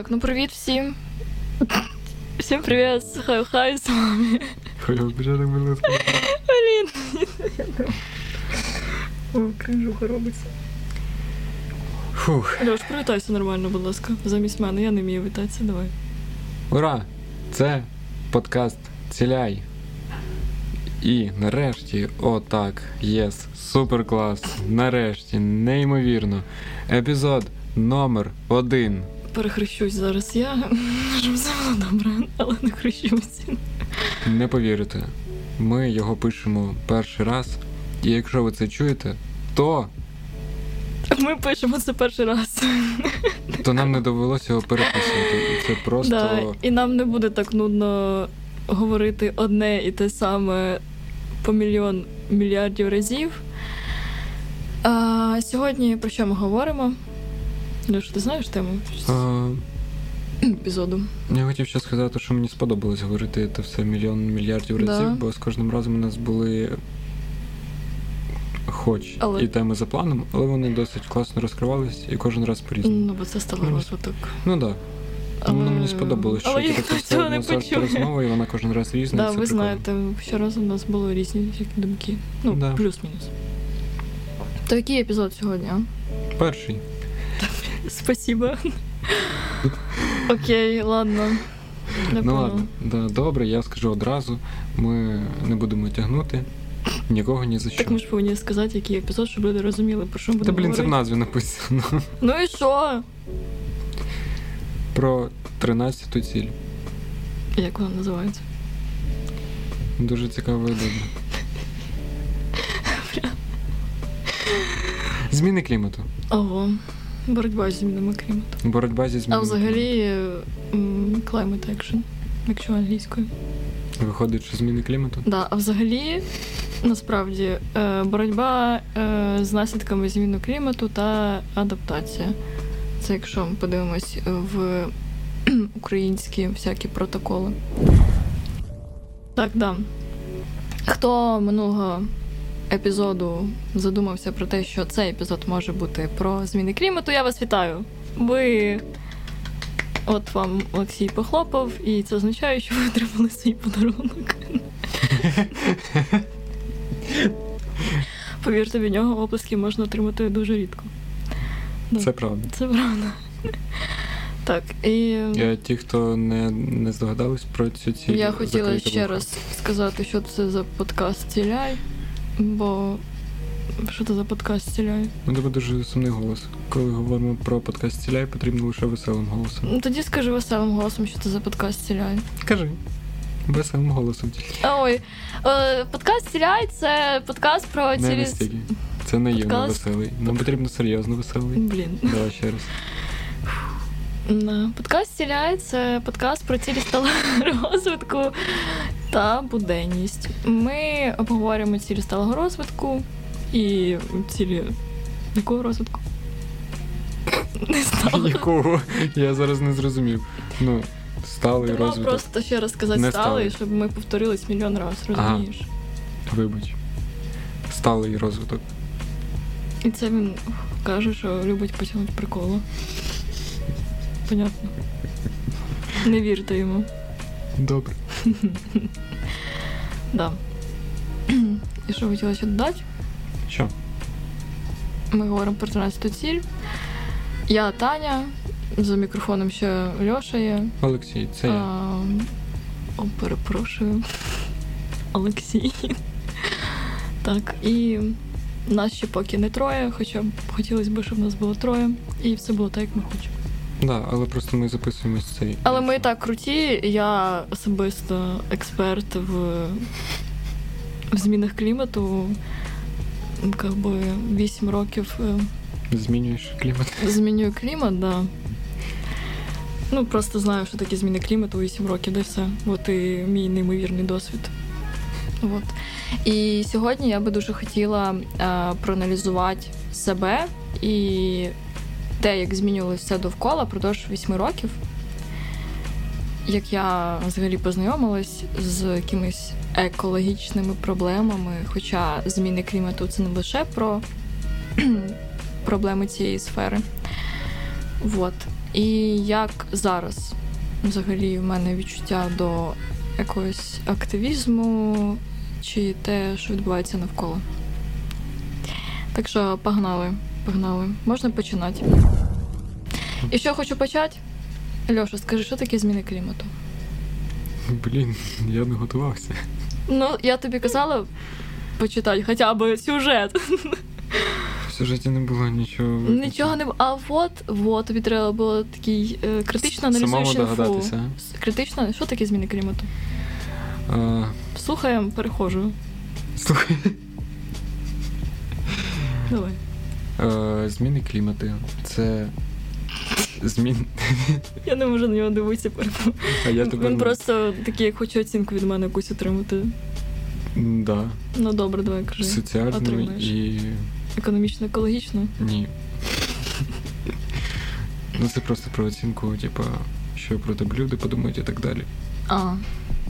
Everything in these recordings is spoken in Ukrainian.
Так, ну привіт всім. Всім привіт, хай хай з вами. Хай обіжати мене Блін. О, кринжуха робиться. Фух. Льош, привітайся нормально, будь ласка. Замість мене, я не вмію вітатися, давай. Ура! Це подкаст Ціляй. І нарешті, отак, єс, супер клас. Нарешті, неймовірно. Епізод номер один. Перехрещусь зараз я, щоб все було добре, але не хрещусь. Не повірите, ми його пишемо перший раз. І якщо ви це чуєте, то, Ми пишемо це перший раз. то нам не довелося його переписувати. Це просто. Да, і нам не буде так нудно говорити одне і те саме по мільйон мільярдів разів. А, сьогодні про що ми говоримо? Леш, ти знаєш тему А, епізоду? Я хотів ще сказати, що мені сподобалось говорити це все мільйон мільярдів Да. разів, бо з кожним разом у нас були хоч Але- і теми за планом, але вони досить класно розкривались і кожен раз по-різному. Ну, бо це стало Ну, розвиток. Ну так. Да. Але... Мені сподобалось, що я це не почула. розмова, і вона кожен раз різна. Да, ви прикольно. знаєте, щоразу у нас були різні всякі думки. Ну, Да. плюс-мінус. То який епізод сьогодні, а? Перший. Спасибо. Окей, ладно. Ну ладно, да, добре, я скажу одразу. Ми не будемо тягнути нікого ні за що. Так ми ж повинні сказати, який епізод, щоб люди розуміли, про що ми Та блін, це в назві написано. Ну і що? Про 13-ту ціль. Як вона називається? Дуже цікаво і добре. Зміни клімату. Ого. Боротьба з змінами клімату. Боротьба зі А взагалі climate action, якщо англійською. Виходить, що зміни клімату. Да, а взагалі, насправді, е, боротьба е, з наслідками зміни клімату та адаптація. Це якщо ми подивимось в українські всякі протоколи. Так, да. Хто минулого епізоду задумався про те, що цей епізод може бути про зміни клімату, я вас вітаю. Ви. От вам Олексій похлопав, і це означає, що ви отримали свій подарунок. Повірте, від нього оплески можна отримати дуже рідко. Це правда. Це правда. Так, і Ті, хто не, не здогадались про цю ціль. я хотіла ще раз сказати, що це за подкаст Ціляй, бо що це за подкаст Ціляй? У тебе дуже сумний голос. Коли говоримо про подкаст «Ціляй», потрібно лише веселим голосом. Ну тоді скажи веселим голосом, що це за подкаст Ціляй. Кажи. Веселим голосом тільки. Ой, е, подкаст Ціляй це подкаст про Не цілі... Це наївно Подкаст? веселий. Нам потрібно серйозно веселий. Блін. Давай ще раз. Подкаст «Ціляй» – це подкаст про цілі сталого розвитку та буденність. Ми обговорюємо цілі сталого розвитку і цілі якого розвитку? Не сталого. Якого? Я зараз не зрозумів. Ну, сталий Треба розвиток. просто ще раз сказати Не сталий, сталий. щоб ми повторились мільйон разів, Ага. розумієш? Вибач. Сталий розвиток. І це він каже, що любить потягнути приколи. Понятно. Не вірте йому. Добре. Да. І що хотіла ще додати? Що? Ми говоримо про 13 ціль. Я Таня, за мікрофоном ще Льоша є. Олексій, це я. А, О, перепрошую. Олексій. Так, і нас ще поки не троє, хоча б хотілося б, щоб нас було троє, і все було так, як ми хочемо. Да, але просто ми записуємось цей. Але ми і так круті. Я особисто експерт в, в змінах клімату. Как би 8 років е, Змінюєш клімат. Змінюю клімат, да. Ну, просто знаю, що таке зміни клімату 8 років, де все. От і мій неймовірний досвід. От. І сьогодні я би дуже хотіла е, проаналізувати себе і те, як змінювалося все довкола впродовж 8 років. Як я взагалі познайомилась з якимись екологічними проблемами, хоча зміни клімату це не лише про проблеми цієї сфери. Вот. І як зараз взагалі в мене відчуття до якогось активізму чи те, що відбувається навколо. Так що погнали, погнали. Можна починати. І що хочу почати? Льоша, скажи, що таке зміни клімату? Блін, я не готувався. Ну, я тобі казала почитати хоча б сюжет. В сюжеті не було нічого. Нічого не було. А от, от тобі треба було такий е, критично Самому аналізуючий інфу. догадатися. Критично, що таке зміни клімату? А, Слухаємо, перехожу. слухай. Давай. Е, зміни клімату. Це змін. Я не можу на нього дивитися. А я тебе Він не- просто такий, як хоче оцінку від мене якусь отримати. Да. Ну добре, давай кажи. Соціальну отримаєш. і. Економічно, екологічно. Ні. Ну це просто про оцінку, типа, що про тебе люди подумають і так далі. А,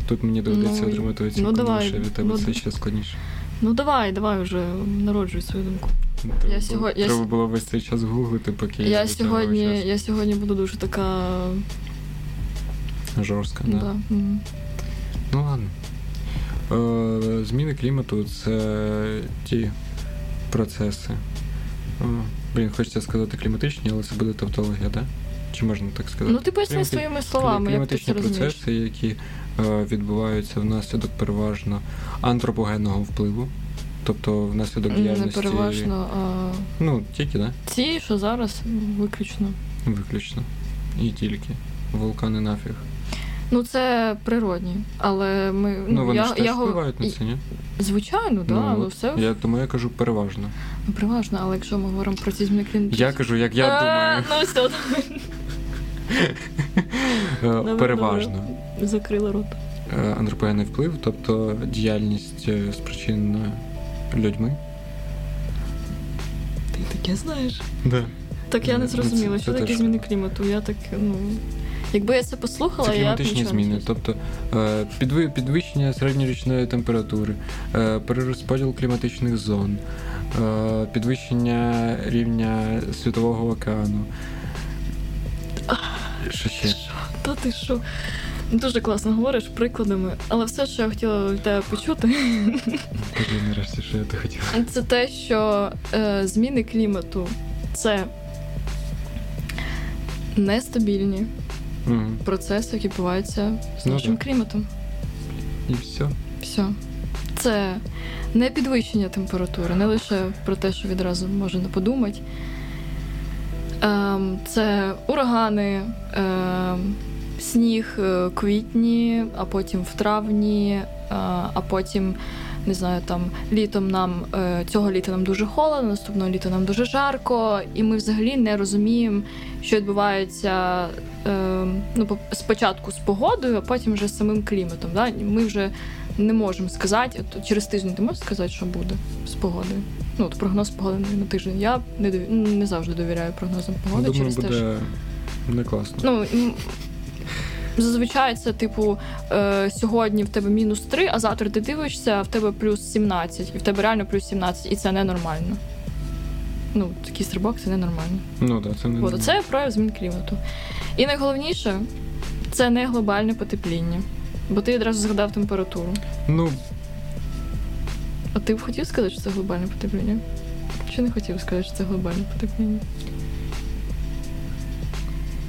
Тут мені доведеться Ну, отримати оцінку, ну, давай, що від тебе ну, це ще складніше. ну давай, давай вже народжуй свою думку. Треба, Я сього- треба с- було весь цей час гуглити, поки Я сьогодні, час. я сьогодні буду дуже така. Жорстка, да. Да. м. Ну ладно. Е, зміни клімату це ті процеси. О, блін, хочеться сказати кліматичні, але це буде тавтологія, да? Чи можна так сказати? Ну ти поясни Клімати- своїми словами, як ти це кліматичні процеси, які е, відбуваються внаслідок переважно антропогенного впливу. Тобто внаслідок Не діяльності. переважно, а Ну, тільки, да? ці, що зараз, виключно. Виключно. І тільки. Вулкани нафіг. Ну це природні, але ми Ну, вони я, ж теж я, впливають на це, ні? Звичайно, да, Ну, але от все Я, тому я кажу переважно. ну, переважно, але якщо ми говоримо про ці зміни клімату. Я кажу, як я А, думаю. Ну все, Е, Переважно. закрила рот. Е, Антропогенний вплив, тобто діяльність е, спричинена людьми. Ти таке знаєш. Да. Так я не зрозуміла, це- що це таке зміни клімату. Я так, ну. Якби я це послухала, Це я б кліматичні не зміни, тобто е, підви- підвищення середньорічної температури, е, перерозподіл кліматичних зон, е, підвищення рівня світового океану. Що ще? Що? Та ти що? Дуже класно говориш прикладами, але все, що я хотіла від тебе почути, нарешті, що я ти хотіла. це те, що е, зміни клімату це нестабільні Мгм. процеси, які відбуваються з Ну нашим да. кліматом. І все. Все. Це не підвищення температури, не лише про те, що відразу можна подумати. Ем, це урагани, ем, сніг е, в квітні, а потім в травні, е, а потім, не знаю, там літом нам е, цього літа нам дуже холодно, наступного літа нам дуже жарко, і ми взагалі не розуміємо, що відбувається ну, по- спочатку з погодою, а потім вже з самим кліматом. Да? Ми вже не можемо сказати, от через тиждень ти можеш сказати, що буде з погодою. Ну, от прогноз погоди на тиждень. Я не дові... не завжди довіряю прогнозам погоди Думаю, через те, що не класно. ну. Зазвичай це, типу, е, сьогодні в тебе мінус 3, а завтра ти дивишся, а в тебе плюс 17, і в тебе реально плюс 17, і це ненормально. Ну, такий стрибок це ненормально. Ну так, це не От, це прояв змін клімату. І найголовніше це не глобальне потепління. Бо ти відразу згадав температуру. Ну, А ти б хотів сказати, що це глобальне потепління? Чи не хотів сказати, що це глобальне потепління?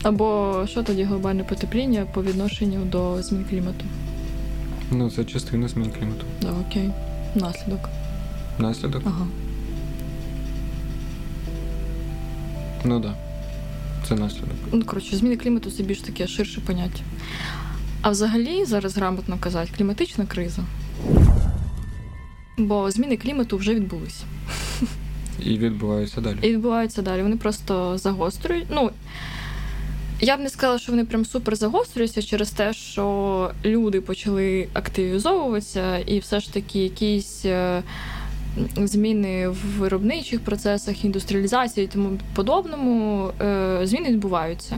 Або що тоді глобальне потепління по відношенню до змін клімату? ну це частина змін клімату. Да, окей. Наслідок. Наслідок? Ага. Ну так. Да. Це наслідок. Ну, коротше, зміни клімату це більш таке ширше поняття. А взагалі, зараз грамотно казати, кліматична криза. Бо зміни клімату вже відбулися. І відбувається далі. І відбуваються далі. Вони просто загострюють. Ну, я б не сказала, що вони прям супер загострюються через те, що люди почали активізовуватися, і все ж таки якісь е, зміни в виробничих процесах, індустріалізації і тому подобному, е, зміни відбуваються.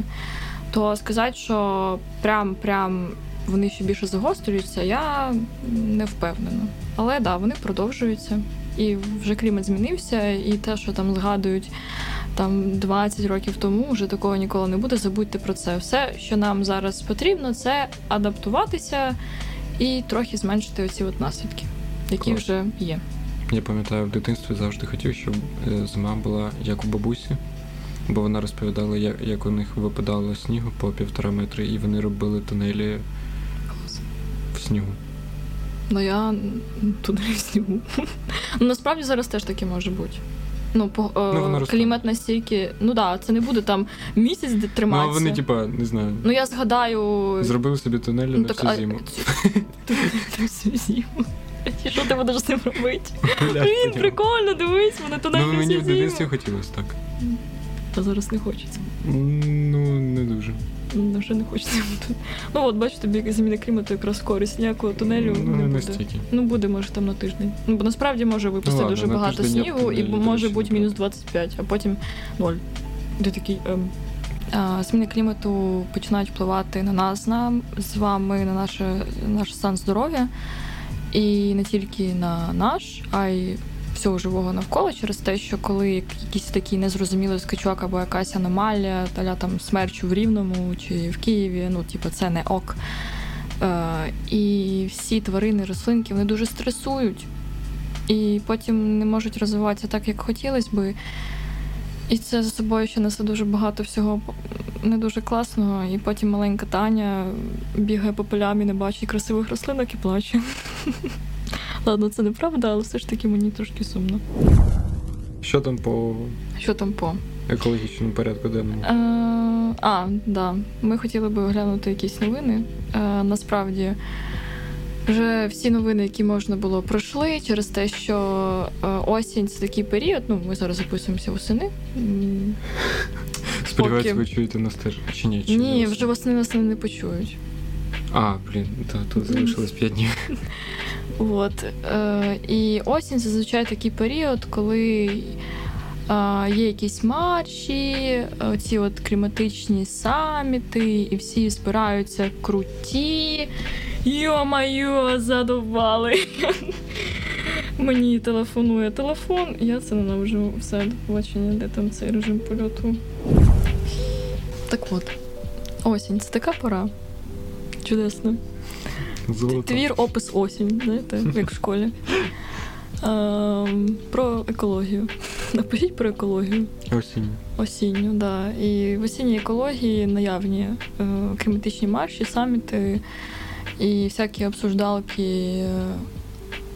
То сказати, що прям прям вони ще більше загострюються, я не впевнена. Але да, вони продовжуються. І вже клімат змінився, і те, що там згадують там 20 років тому вже такого ніколи не буде. Забудьте про це. Все, що нам зараз потрібно, це адаптуватися і трохи зменшити оці от наслідки, які Клас. вже є. Я пам'ятаю, в дитинстві завжди хотів, щоб е, зима була як у бабусі, бо вона розповідала, як, у них випадало снігу по півтора метри, і вони робили тунелі в снігу. Ну я туди не снігу. Ну насправді зараз теж таке може бути. Ну, по, е, Ну, клімат настільки. Ну так, да, це не буде там місяць де Ну, вони, типа, не знаю, Ну я згадаю. зробили собі тунелі ну, на так, всю а- зиму. Ти всю зиму. І що ти будеш з ним робити? Блін, прикольно, дивись, вони туди Ну, мені в дитинстві хотілося так. Та зараз не хочеться. Ну, не дуже. Ну, вже не хочеться. Ну от, бачу, тобі зміни клімату якраз користь. Ніякого тунелю Ну, не не буде. настільки. Ну, буде, може, там на тиждень. Ну, бо насправді може випасти ладно, дуже багато снігу, і може бути мінус 25, а потім 0. Ти такий. Ем. Зміни клімату починають впливати на нас, на, з вами, на наше, наш стан здоров'я. І не тільки на наш, а й всього живого навколо через те, що коли якийсь такий незрозумілий скачок або якась аномалія, таля там смерчу в Рівному чи в Києві, ну, типу, це не ок. Е, і всі тварини, рослинки вони дуже стресують і потім не можуть розвиватися так, як хотілося би. І це за собою ще несе дуже багато всього не дуже класного. І потім маленька Таня бігає по полям і не бачить красивих рослинок і плаче. Ладно, це неправда, але все ж таки мені трошки сумно. Що там по Що там по? екологічному порядку денному? Е, а, да. Ми хотіли би оглянути якісь новини. Е, насправді, вже всі новини, які можна було, пройшли через те, що е, осінь це такий період. Ну, ми зараз записуємося восени. М, Сподіваюсь, ви чуєте нас теж. Чи ні? Чи Ні, не вже восени нас не почують. А, блін, та, тут залишилось 5 днів. От. Е, і осінь зазвичай такий період, коли е, є якісь марші, ці от кліматичні саміти, і всі збираються круті. Йо-майо, задовбали. Мені телефонує телефон, я це ненавиджу. Все, до побачення, де там цей режим польоту. Так от, осінь це така пора. Чудесно. Золото. Твір опис осінь, знаєте, як в школі. Ем, про екологію. Напишіть про екологію. Осінь. Осінню, да. І в осінній екології наявні е, кліматичні марші, саміти і всякі обсуждалки е,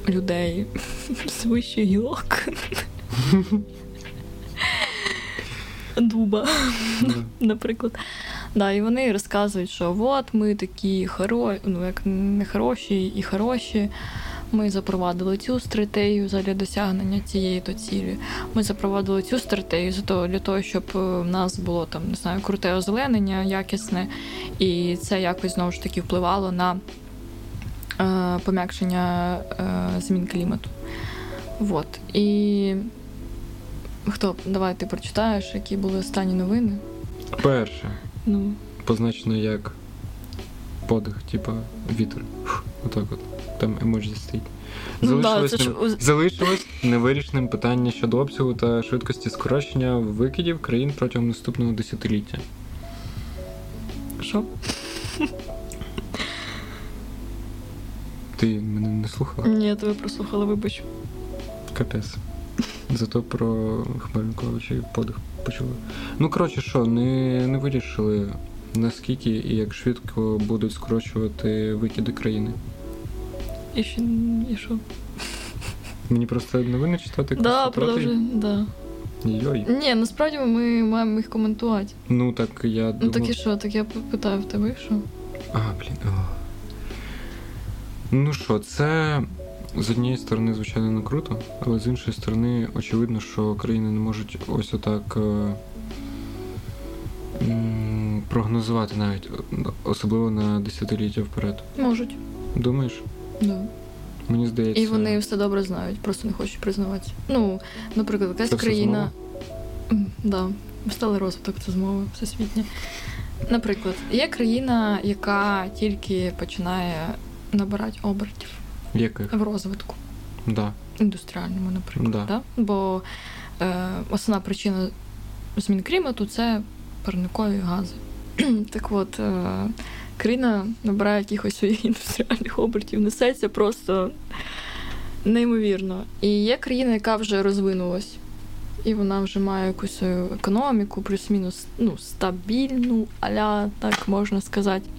людей з вищих гілок. Дуба наприклад. Да, і вони розказують, що от ми такі хоро... ну, як не хороші і хороші. Ми запровадили цю стратегію для досягнення цієї то цілі. Ми запровадили цю стратегію для того, щоб е, в нас було там не знаю, круте озеленення, якісне, і це якось знову ж таки впливало на е, пом'якшення е, змін клімату. Вот. І хто давай ти прочитаєш, які були останні новини? Перше. Ну, Позначено як подих, типа вітер. Фух, Отак от. Там емоджі стоїть. Ну, да, Залишилось, це ж нем- у- Залишилось невирішеним питання щодо обсягу та швидкості скорочення викидів країн протягом наступного десятиліття. що? Ти мене не слухала? Ні, я тебе прослухала, вибач. Капець. Зато про Хмельниковича і подих почули. Ну, коротше, що, не, не вирішили, наскільки і як швидко будуть скорочувати викиди країни. І що? І що? Мені просто новини читати Да, продовжуй, да. Йой. Ні, насправді ми маємо їх коментувати. Ну так я Ну так і що? Так я питаю в тебе, що? А, блін. О. Ну що, це з однієї сторони, звичайно, не круто, але з іншої сторони, очевидно, що країни не можуть ось отак е, прогнозувати навіть, особливо на десятиліття вперед. Можуть. Думаєш? Да. Мені здається. І вони все добре знають, просто не хочуть признавати. Ну, наприклад, якась Це країна. Да, сталий розвиток це змови всесвітнє. Наприклад, є країна, яка тільки починає набирати обертів Яких? в розвитку. Да. індустріальному, наприклад. Да. Да? Бо е, основна причина змін клімату це парникові гази. так от, е, країна набирає якихось своїх індустріальних обертів, несеться просто неймовірно. І є країна, яка вже розвинулась. І вона вже має якусь економіку, плюс-мінус ну, стабільну, аля, так можна сказати.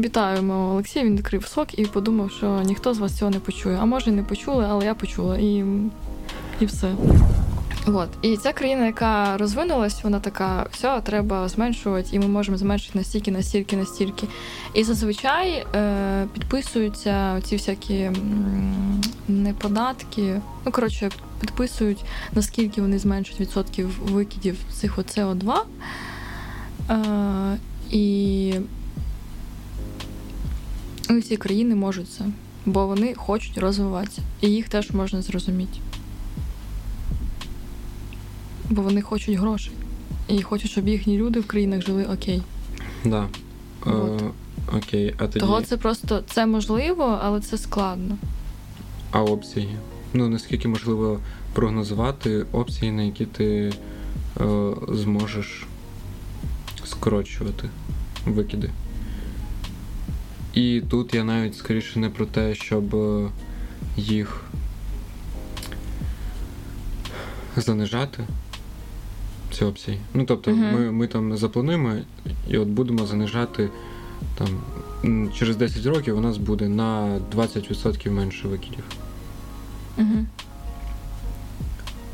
Вітаємо Олексія, він відкрив сок і подумав, що ніхто з вас цього не почує. А може, не почули, але я почула. І, і все. От. І ця країна, яка розвинулась, вона така, все, треба зменшувати, і ми можемо зменшити настільки, настільки, настільки. І зазвичай е, підписуються ці всякі не податки. Ну, коротше, підписують, наскільки вони зменшують відсотків викидів цих СО2. Е, і ну, ці країни можуть це, бо вони хочуть розвиватися. І їх теж можна зрозуміти. Бо вони хочуть грошей. І хочуть, щоб їхні люди в країнах жили окей. Да. Вот. Е, окей, а тоді. Того це просто це можливо, але це складно. А обсяги? Ну, наскільки можливо прогнозувати обсяги, на які ти е, зможеш скорочувати викиди. І тут я навіть скоріше не про те, щоб е, їх занижати. Ці обсяги. Ну, тобто, Мгм. ми, ми там заплануємо і от будемо занижати там через 10 років у нас буде на 20% менше викидів. Угу.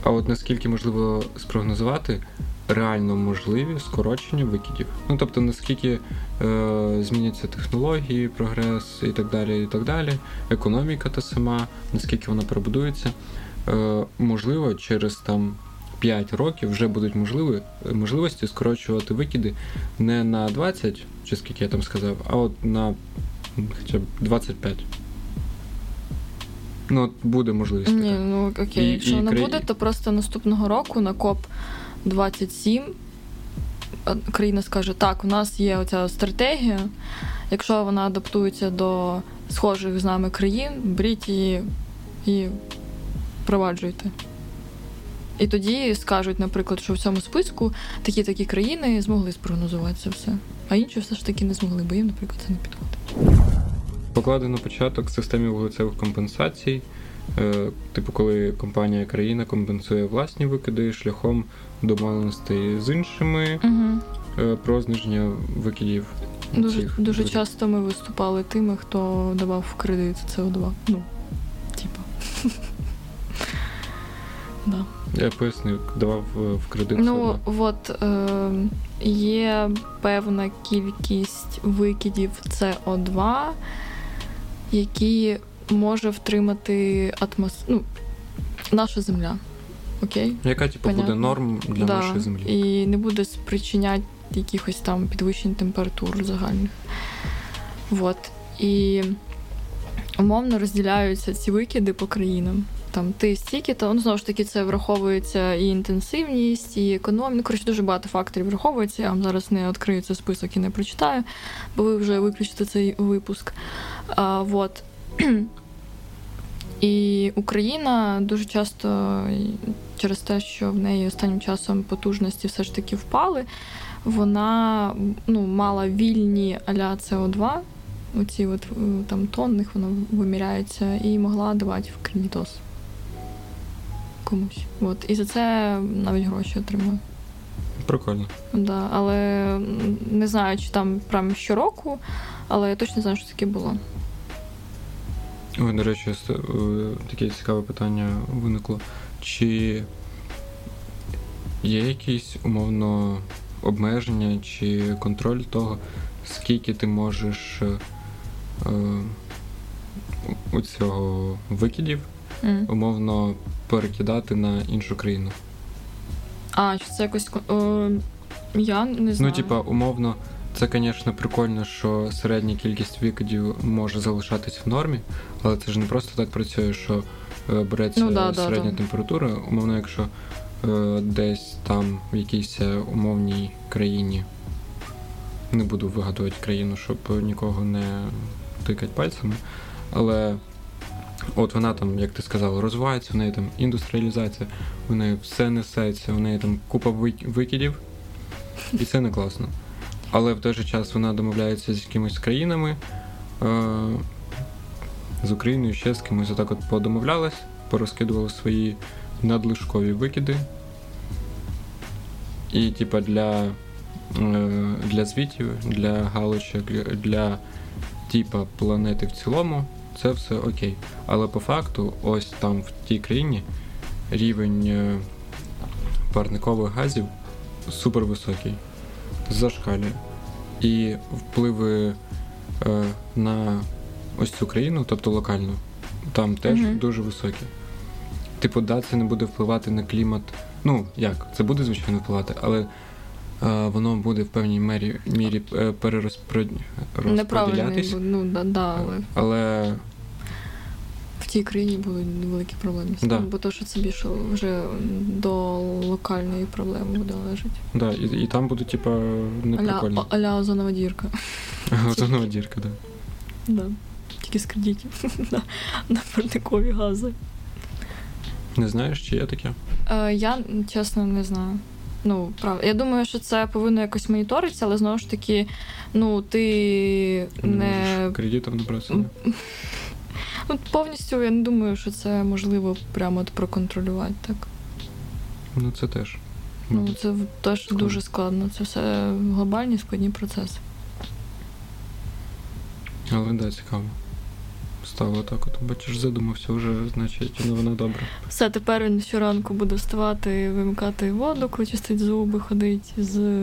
А от наскільки можливо спрогнозувати реально можливі скорочення викидів? Ну тобто, наскільки е, зміняться технології, прогрес і так далі, і так далі, економіка та сама, наскільки вона перебудується, е, можливо, через там 5 років вже будуть можливі можливості скорочувати викиди не на 20, чи скільки я там сказав, а от на хоча б 25. Ну, от буде можливість. Ні, така. ну окей, І- якщо і не краї- буде, то просто наступного року на КОП 27 а, країна скаже: так, у нас є оця стратегія. Якщо вона адаптується до схожих з нами країн, беріть її і впроваджуйте. І тоді скажуть, наприклад, що в цьому списку такі-такі країни змогли спрогнозувати це все. А інші все ж таки не змогли, бо їм, наприклад, це не підходить. Покладено початок системі вуглецевих компенсацій. Е, Типу, коли компанія країна компенсує власні викиди шляхом домовленостей з іншими Угу. про зниження викидів. Дуже, цих дуже викидів. часто ми виступали тими, хто давав в кредит СО2. Ну, типа. да. Я пояснив, давав е, в кредит. Ну, от е, є певна кількість викидів СО2, які може втримати атмос... ну, наша земля. Окей? Яка типу буде норм для да. нашої землі? І не буде спричиняти якихось там підвищень температур загальних. Вот. І умовно розділяються ці викиди по країнам. Там ти стільки, то ну, знову ж таки це враховується і інтенсивність, і економія. Ну, коротше, дуже багато факторів враховується. Я вам зараз не відкрию цей список і не прочитаю, бо ви вже виключите цей випуск. А, вот. І Україна дуже часто через те, що в неї останнім часом потужності все ж таки впали, вона ну, мала вільні аля СО2, оці от е, там тонних воно виміряється, і могла давати в кредитос комусь. От. І за це навіть гроші отримує. Прикольно. Да, але не знаю, чи там прям щороку, але я точно знаю, що таке було. Ой, до речі, е, таке цікаве питання виникло. Чи є якісь умовно обмеження чи контроль того, скільки ти можеш е, у цього викидів М. умовно перекидати на іншу країну? А, чи це якось. ко- О, я не знаю. Ну, типа, умовно, це, звісно, прикольно, що середня кількість викидів може залишатись в нормі, але це ж не просто так працює, що береться Ну, да, середня да. температура. Умовно, якщо е, десь там в якійсь е, умовній країні. Не буду вигадувати країну, щоб нікого не тикати пальцями. Але от вона там, як ти сказала, розвивається, в неї там індустріалізація, в неї все несеться, в неї там купа викидів, І це не класно. Але в той же час вона домовляється з якимись країнами. Е, з Україною ще з кимось отак от подомовлялась, порозкидувала свої надлишкові викиди. І, типа, для, е, для звітів, для галочок, для типа планети в цілому, це все окей. Але по факту, ось там в тій країні рівень е, парникових газів супер високий, зашкалює. І впливи е, на ось цю країну, тобто локальну, там теж Мгм. дуже високі. Типу, да, це не буде впливати на клімат. Ну, як, це буде, звичайно, впливати, але е, воно буде в певній мері, мірі е, буде. Ну, да, да, але Але в тій країні будуть великі проблеми. Да. Бо то, що це більше вже до локальної проблеми буде лежати. да, і, і там буде, типа, неприкольно. аля озонова дірка. Озонова дірка, да. Да. Тільки з кредитів на, на парникові гази. Не знаєш, чи є таке? Е, я чесно не знаю. Ну, правда. Я думаю, що це повинно якось моніторитися, але знову ж таки, ну, ти не. кредитом набратися. да? Ну, повністю я не думаю, що це можливо прямо от проконтролювати так. Ну це теж. Ну, це теж Складно. дуже складно. Це все глобальні складні процеси. Але да, цікаво. Стало так, от бачиш, задумався вже, значить, новина добра. Все, тепер він щоранку буде вставати, вимикати воду, чистить зуби, ходить з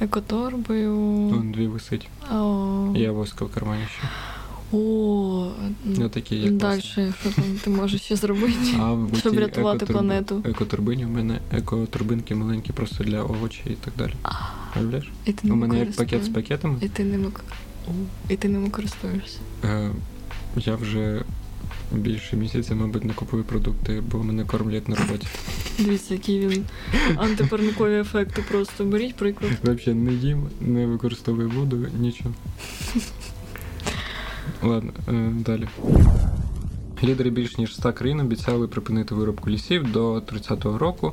екоторбою. Вон дві висить. О, я воска в кармані ще. О, Я такий, як далі, що там ти можеш ще зробити, А щоб тій врятувати планету. Екотурбині в мене екотурбинки маленькі просто для овочей і так далі. Уявляєш? І ти У мене як пакет з пакетами. І ти ними к- О, і ти ними користуєшся. Е, я вже більше місяця, мабуть, не купую продукти, бо мене кормлять на роботі. Дивіться, який він антипарникові ефекти. Просто беріть приклад. Взагалі не їм, не використовую воду, нічого. Ладно, е, далі. Лідери більш ніж 100 країн обіцяли припинити виробку лісів до 30-го року.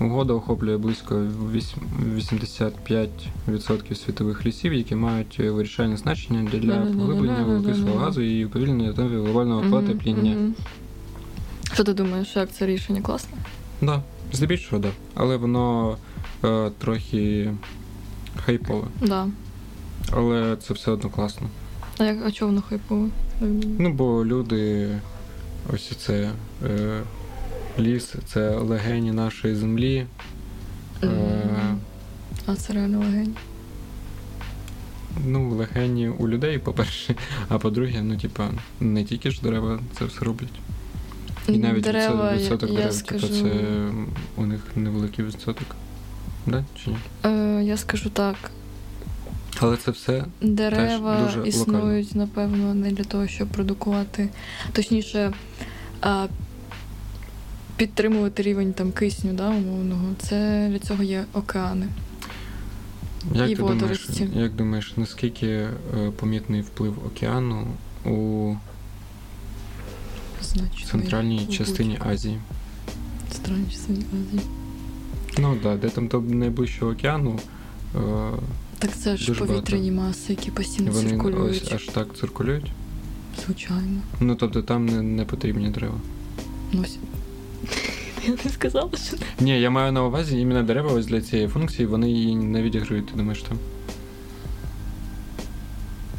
Угода охоплює близько вісь- 85% світових лісів, які мають вирішальне значення для поглиблення вуглекислого газу і уповільнення темпів глобального потепління. Що ти думаєш, як це рішення класне? Да, здебільшого, да. Але воно е, трохи хайпове. Да. Але це все одно класно. А як а чого воно хайпове? Ну, бо люди, ось це е, ліс, це легені нашої землі. Е, А це реально легень. ну, легені у людей, по-перше, а по-друге, ну, типа, не тільки ж дерева це все роблять. І навіть дерева, відсоток, відсоток я, дерев, я типа, скажу, це у них невеликий відсоток. Да? Чи ні? е, я скажу так. Але це все Дерева дуже локально. існують, напевно, не для того, щоб продукувати, точніше, а, підтримувати рівень там кисню, да, умовного. Це для цього є океани. Як І ти думаєш, як думаєш, наскільки е, помітний вплив океану у Значить, центральній частині Азії? Центральній частині Азії. Ну так, да, де там до найближчого океану, е, Так це ж повітряні маси, які постійно вони циркулюють. ось аж так циркулюють. Звичайно. Ну тобто там не, не потрібні дерева. Ну, я не сказала, що Ні, я маю на увазі іменно дерева ось для цієї функції, вони її не відіграють, ти думаєш там.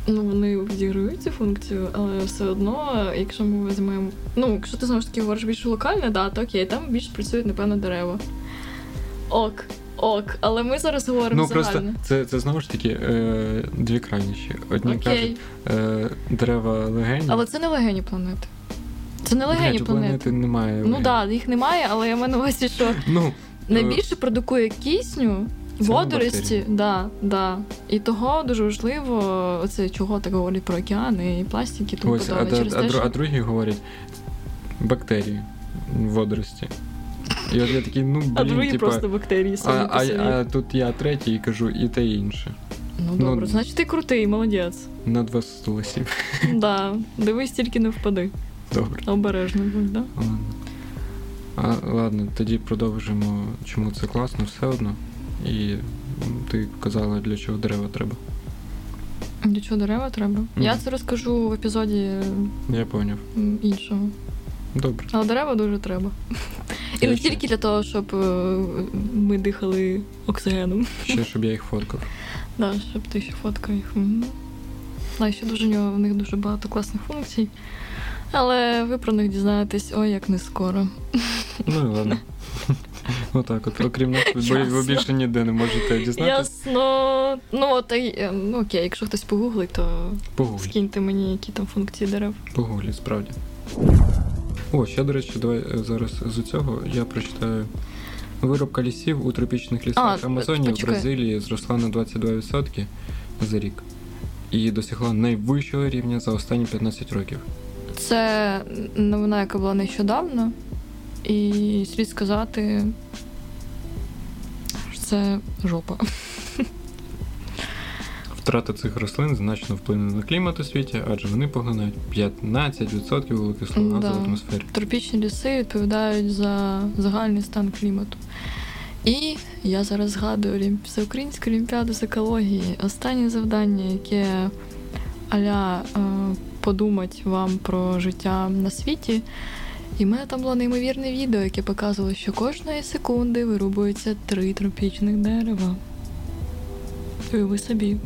Ну, вони відіграють цю функцію, але все одно, якщо ми візьмемо. Ну, якщо ти знову ж таки говориш більш локальне, да, то окей, там більш працюють, напевно, дерева. Ок, ок. Але ми зараз говоримо ну загально. це, це знову ж таки е, дві крайніші. Одні кажуть, е, дерева легені. Але це не легені планети. Це не легені Блядь, планети. планети немає. Ну так, да, їх немає, але я маю на увазі, що Ну, найбільше продукує кисню. Водорості, да, да. І того дуже важливо, оце чого так говорять про океани і пластики, тому ось, а, подобне. а, Через а, те, дру- а що другі говорять бактерії, водорості. І от я такий, ну блін, а другі типа, просто бактерії а, самі по а, собі. а тут я третій і кажу і те інше. Ну ну, добре, значить ти крутий, молодець. На два стула да. Дивись, тільки не впади. Добре. Обережно будь, да? Ладно. А, ладно, тоді продовжимо, чому це класно, все одно. І ти казала, для чого дерева треба. Для чого дерева треба? Я це розкажу в епізоді Я поняв. іншого. Добре. Але дерева дуже треба. І не тільки для того, щоб е, ми дихали оксигеном. Ще щоб я їх фоткав. Да, щоб ти ще фоткав їх. Мгм. Ще дуже в них дуже багато класних функцій. Але ви про них дізнаєтесь ой як не скоро. Ну і ладно. Отак, от, окрім нас, ви більше ніде не можете дізнатися. Ясно. Ну от е, ну, окей, якщо хтось погуглить, то Погуглі. скиньте мені, які там функції дерев. Погуглі, справді. О, ще, до речі, давай е, зараз з цього я прочитаю. Виробка лісів у тропічних лісах А, Амазонії в. Бразилії зросла на 22% за рік і досягла найвищого рівня за останні 15 років. Це новина, яка була нещодавно, і слід сказати, що це жопа. Втрата цих рослин значно вплине на клімат у світі, адже вони поглинають 15% вуглекислого газу Да. в атмосфері. Тропічні ліси відповідають за загальний стан клімату. І я зараз згадую Олімп- Всеукраїнську олімпіаду з екології. Останнє завдання, яке аля подумать вам про життя на світі. І в мене там було неймовірне відео, яке показувало, що кожної секунди вирубується три тропічних дерева. Уяви собі.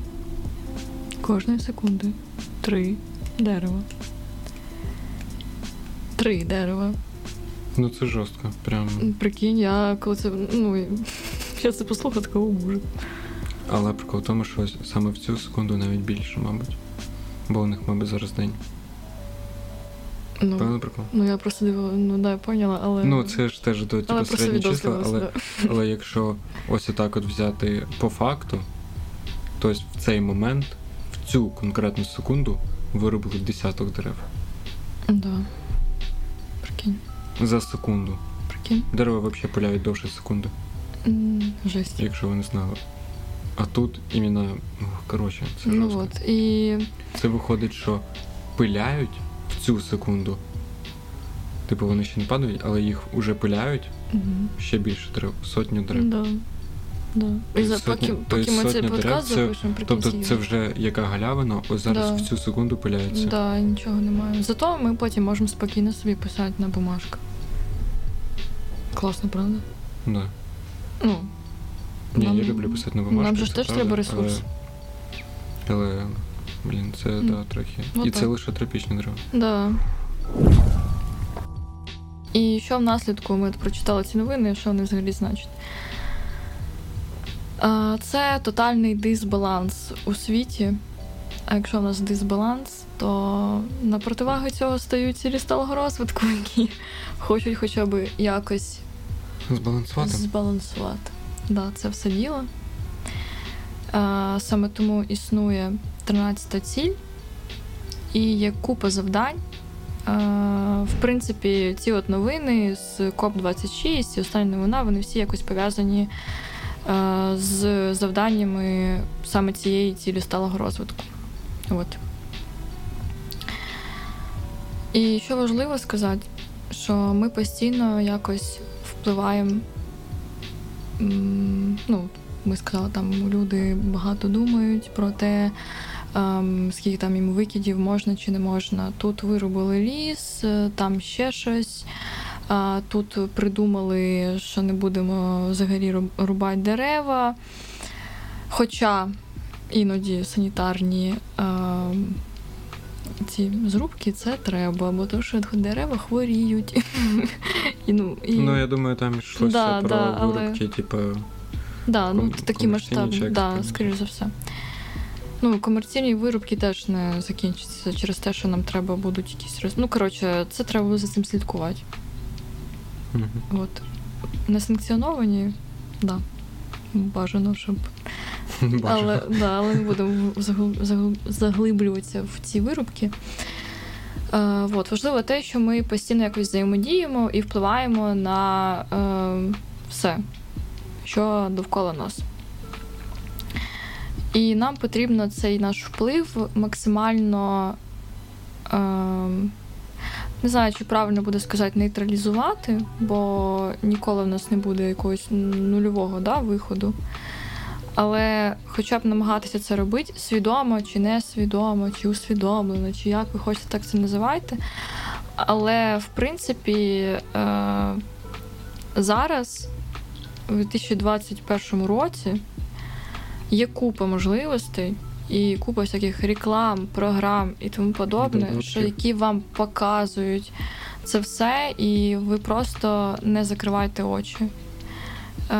Кожної секунди три дерева. Три дерева. Ну це жорстко. Прям. Прикинь, я коли це. Ну, я це послухала, такого боже. Але прикол в тому, що саме в цю секунду навіть більше, мабуть. Бо у них, мабуть, зараз день. Ну, Певний прикол. ну я просто дивила, ну да, я поняла, але. Ну, це ж теж до типу, просто середні числа, але, да. але якщо ось отак от взяти по факту, то ось в цей момент, в цю конкретну секунду, виробили десяток дерев. Да. Прикинь, За секунду. прикинь. Дерева взагалі пиляють довше секунди, М, Жесть. якщо ви не знали. А тут іменно, ну, коротше, це Ну жорстко. от. І Це виходить, що пиляють в цю секунду. Типу вони ще не падають, але їх уже пиляють Мгм. ще більше дерев, сотню дерев. Да. Да. І Тобто за, сотня- поки, поки ми цей подкаст це- запишемо. Тобто це вже яка галявина, ось зараз Да. в цю секунду пиляється. Да, нічого немає. Зато ми потім можемо спокійно собі писати на бумажках. Класно, правда? Да. Ну. Ні, нам- я люблю писати на бумажку. Нам же ж теж треба ресурс. Але, але блін, це М. да, трохи. Ну І так. це лише тропічні дерева. Да. І що в наслідку ми прочитали ці новини, що вони взагалі значать? Це тотальний дисбаланс у світі. А якщо в нас дисбаланс, то на противагу цього стають цілі сталого розвитку, які хочуть хоча б якось Збалансувати. збалансувати. Да, це все діло. Саме тому існує 13 ціль і є купа завдань. В принципі, ці от новини з КОП-26 і остання новина, вони всі якось пов'язані з завданнями саме цієї цілі сталого розвитку. От. І що важливо сказати, що ми постійно якось впливаємо. Ну, ми сказали, там люди багато думають про те, ем, скільки там їм викидів можна чи не можна. Тут вирубили ліс, е, там ще щось. Тут придумали, що не будемо взагалі руб- рубати дерева. Хоча іноді санітарні ем, ці зрубки це треба, бо то, що дерева хворіють. І, ну, і... Ну, я думаю, там йшлося Да, про да, але- типу. Да, ну такі масштабні, да, скоріш за все. Ну, комерційні виробки теж не закінчаться через те, що нам треба будуть якісь роз... Ну, коротше, це треба за цим слідкувати. Мгм. От. Несанкціоновані, да. Бажано, щоб. Бажано. Але, да, але не будемо загл- загл- заглиблюватися в ці виробки. Е, от, важливо те, що ми постійно якось взаємодіємо і впливаємо на е, все, що довкола нас. І нам потрібно цей наш вплив максимально. Е, не знаю, чи правильно буде сказати нейтралізувати, бо ніколи в нас не буде якогось нульового да, виходу. Але хоча б намагатися це робити свідомо чи несвідомо, чи усвідомлено, чи як ви хочете так це називайте. Але в принципі е, зараз, у 2021 році, є купа можливостей і купа всяких реклам, програм і тому подобне, Добре. що які вам показують це все, і ви просто не закривайте очі. Е,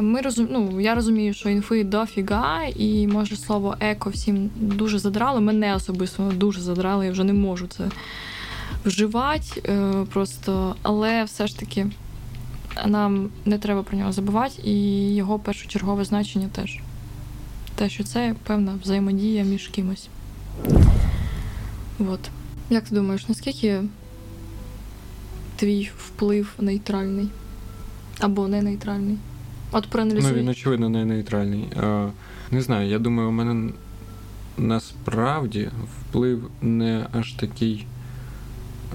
Ми розум... ну, я розумію, що інфи дофіга, і може слово еко всім дуже задрало. Мене особисто дуже задрало, я вже не можу це вживати е, просто, але все ж таки нам не треба про нього забувати, і його першочергове значення теж. Те, що це певна взаємодія між кимось. От. Як ти думаєш, наскільки твій вплив нейтральний? Або не нейтральний? От Ну, він, очевидно, не нейтральний. А, не знаю, я думаю, у мене насправді вплив не аж такий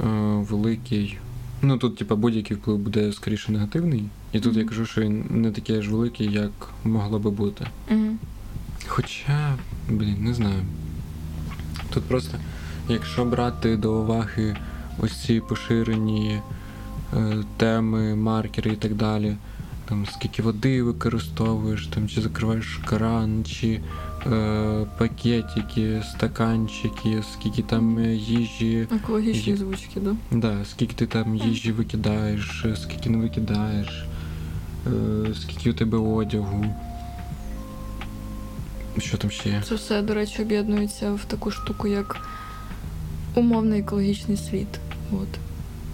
е, великий. Ну, тут, типа, будь-який вплив буде скоріше негативний. І тут я кажу, що він не такий аж великий, як могло би бути. Мгм. Хоча, блін, не знаю. Тут просто, якщо брати до уваги ось ці поширені е, теми, маркери і так далі, там скільки води використовуєш, там чи закриваєш кран, чи е, пакетики, стаканчики, скільки там їжі, Екологічні Є. звучки, да? да, скільки ти там їжі викидаєш, е, скільки не викидаєш, е, скільки у тебе одягу. Що там ще є? Це все, до речі, об'єднується в таку штуку, як умовний екологічний світ. От.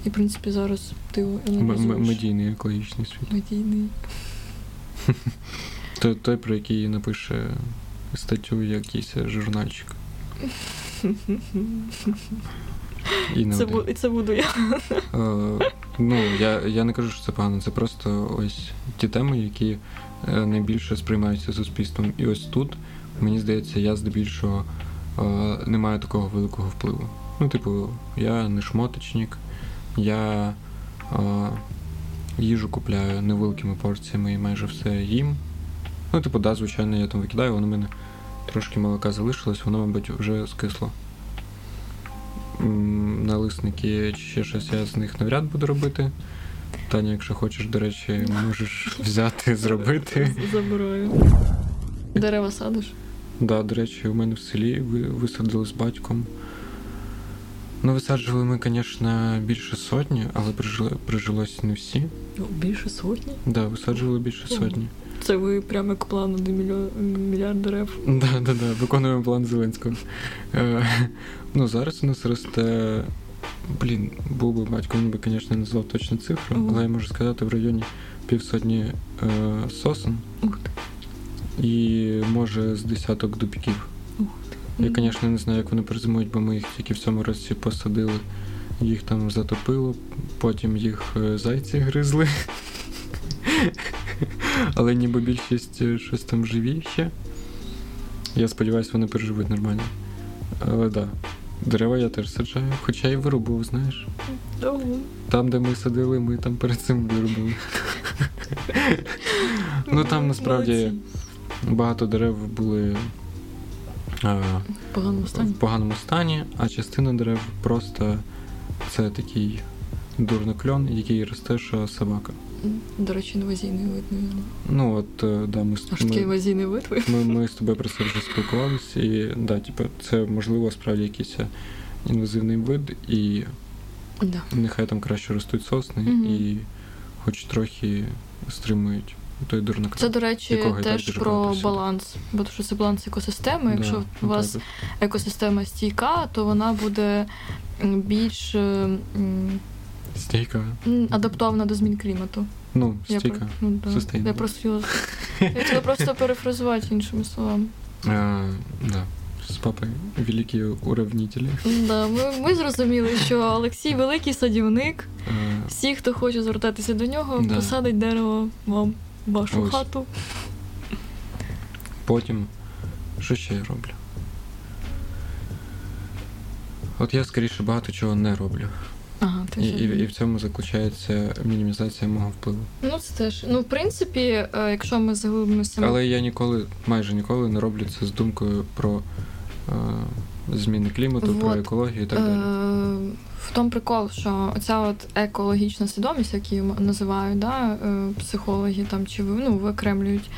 І, в принципі, зараз ти аналізуєш. медійний екологічний світ. Медійний. Той, той, про який напише статтю якийсь журнальчик. І не Це, бу- це буду я. Е, ну, я, я не кажу, що це погано, це просто ось ті теми, які найбільше сприймаються суспільством. І ось тут, мені здається, я здебільшого е, не маю такого великого впливу. Ну, типу, я не шмоточник, я е, їжу купляю невеликими порціями і майже все їм. Ну, типу, да, звичайно, я там викидаю, воно в мене трошки молока залишилось, воно, мабуть, вже скисло. Налисники чи ще щось я з них навряд буду робити. Таня, якщо хочеш, до речі, можеш взяти, зробити. Забираю. Дерева садиш? Да, до речі, у мене в селі висадили з батьком. Ну, висаджували ми, звісно, більше сотні, але прижили, прижилось не всі. Більше сотні. Да, висаджували більше сотні. Це ви прямо як план один мільйон, мільярд дерев. Да, да, да, виконуємо план Зеленського. Е, ну, зараз у нас росте. Блін, був би батько, він би, звісно, не назвав точну цифру, Ого. але я можу сказати в районі півсотні е, сосен Ух ти. і може з десяток дубків. Ух Я, звісно, не знаю, як вони перезимують, бо ми їх тільки в цьому році посадили. Їх там затопило, потім їх е, зайці гризли. Але ніби більшість е, щось там живі ще. Я сподіваюся, вони переживуть нормально. Але да, дерева я теж саджаю, хоча і вирубував, знаєш. Ого. Там, де ми садили, ми там перед цим вирубили. Ну там насправді багато дерев були. В поганому стані. в поганому стані, а частина дерев просто це такий дурнокльон, який росте, що собака. До речі, інвазійний вид, мабуть. Ну от, е, да, ми, Аж такий ми, інвазійний вид ви? ми, ми з тобою про це вже спілкувалися, і да, типу, це можливо справді якийсь е, інвазивний вид, і Да. нехай там краще ростуть сосни, Мгм. і хоч трохи стримують той дурнокльон. Це, до речі, Якого теж про багато баланс. Бо що це баланс екосистеми. Якщо Да, у вас отак екосистема стійка, то вона буде більш. Стійка. адаптована до змін клімату. Ну, Я, стійка. про- ну, да. Я просто я хотіла просто перефразувати іншими словами. А, да. З папою великі уравнителі. Да, ми, ми зрозуміли, що Олексій великий садівник. Е, Всі, хто хоче звертатися до нього, Да. посадить дерево вам в вашу Ось. хату. Потім, що ще я роблю? От я скоріше багато чого не роблю. Ага, І, і, і в цьому заключається мінімізація мого впливу. Ну, це теж. Ну, в принципі, е, якщо ми заглибимося. Але я ніколи, майже ніколи не роблю це з думкою про е, зміни клімату, про екологію і так далі. Е, В тому прикол, що оця от екологічна свідомість, як її називають, да, е, психологи там чи ну, виокремлюють.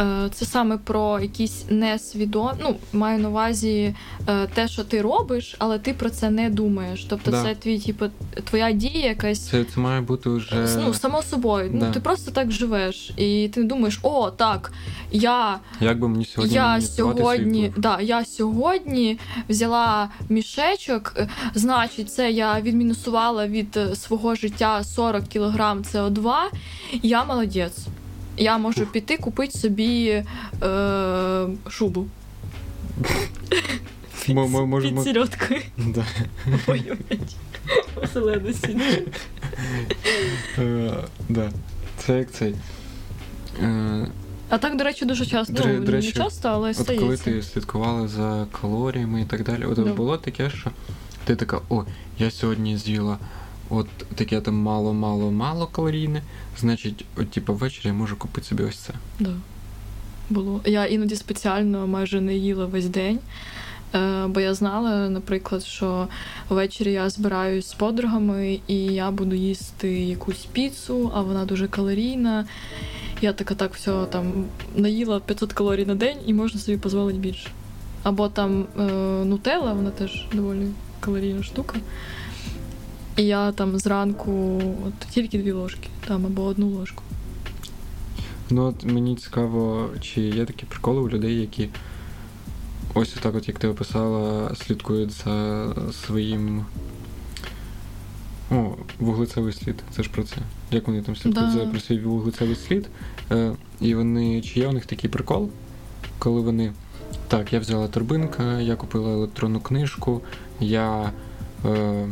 Е, Це саме про якісь несвідомі, ну, маю на увазі е, те, що ти робиш, але ти про це не думаєш. Тобто Да. це твій, типу, твоя дія якась Це, це має бути вже. ну, само собою. да. Ну, ти просто так живеш. І ти не думаєш, о, так, я Як би мені сьогодні я сьогодні, да, я сьогодні взяла мішечок, е, значить, це я відмінусувала від е, свого життя 40 кг СО2. Я молодець. Я можу Ух. піти купити собі е, шубу може, під ми- сільоткою. Да. Ой, Оселеда сіна. Е, да. Це як цей. Е, А так, до речі, дуже часто. До ну, до не речі, часто, але От коли ти слідкувала за калоріями і так далі, от Да. було таке, що ти така, о, я сьогодні з'їла от таке там мало-мало-мало калорійне, значить, от типу ввечері я можу купити собі ось це. Да. Було. Я іноді спеціально майже не їла весь день, е, бо я знала, наприклад, що ввечері я збираюсь з подругами і я буду їсти якусь піцу, а вона дуже калорійна. Я така так все там наїла 500 калорій на день і можна собі дозволити більше. Або там е, нутелла, вона теж доволі калорійна штука. І я там зранку от тільки дві ложки, там або одну ложку. Ну от мені цікаво, чи є такі приколи у людей, які ось так, от як ти описала, слідкують за своїм. О, вуглецевий слід. Це ж про це. Як вони там слідкують Да. за про свій вуглецевий слід? Е, і вони. Чи є у них такий прикол, коли вони. Так, я взяла торбинка, я купила електронну книжку, я е,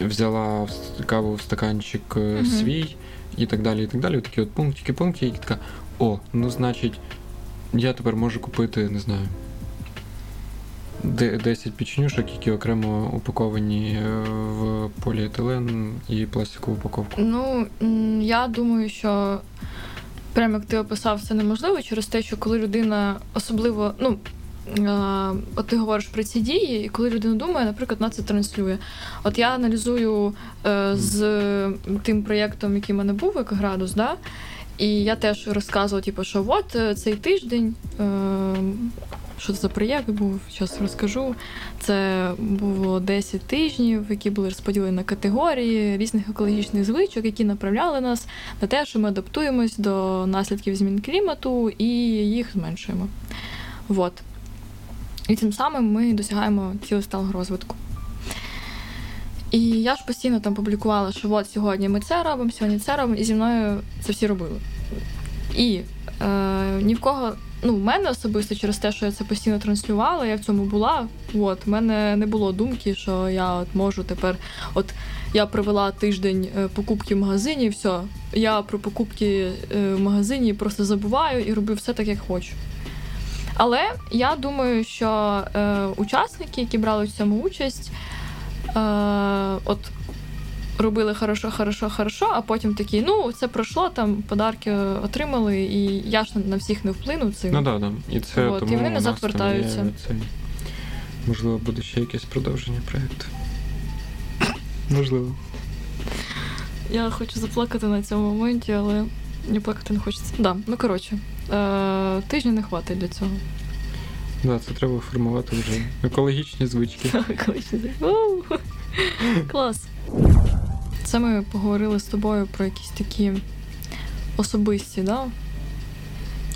взяла каву в стаканчик е, Мгм. свій і так далі. і так далі. Такі от пунктики, пунктики, і така, о, ну значить, я тепер можу купити, не знаю. 10 печенюшок, які окремо упаковані е, в поліетилен і пластикову упаковку. Ну, я думаю, що прямо як ти описав, це неможливо через те, що коли людина особливо, ну. Е, От ти говориш про ці дії, і коли людина думає, наприклад, вона це транслює. От я аналізую е, з тим проєктом, який в мене був, Екоградус, да? і я теж розказувала, типу, що от е, цей тиждень, що це за проєкт був, зараз розкажу. Це було 10 тижнів, які були розподілені на категорії різних екологічних звичок, які направляли нас на те, що ми адаптуємось до наслідків змін клімату і їх зменшуємо. Вот. І тим самим ми досягаємо цілей сталого розвитку. І я ж постійно там публікувала, що от сьогодні ми це робимо, сьогодні це робимо, і зі мною це всі робили. І е, ні в кого, ну, в мене особисто через те, що я це постійно транслювала, я в цьому була. От, в мене не було думки, що я от можу тепер. От я провела тиждень е, покупки в магазині, все. Я про покупки е, в магазині просто забуваю і роблю все так, як хочу. Але я думаю, що е, учасники, які брали в цьому участь, е, от робили хорошо, хорошо, хорошо, а потім такі, ну, це пройшло, там подарки отримали, і я ж на- всіх не вплину цим. Ну да, да. І це От, і вони назад вертаються. Можливо, буде ще якесь продовження проєкту. Можливо. Я хочу заплакати на цьому моменті, але не плакати не хочеться. Да, ну коротше, е, тижня не хватить для цього. Да, це треба формувати вже екологічні звички. Коротше, у, Клас. Це ми поговорили з тобою про якісь такі особисті, да?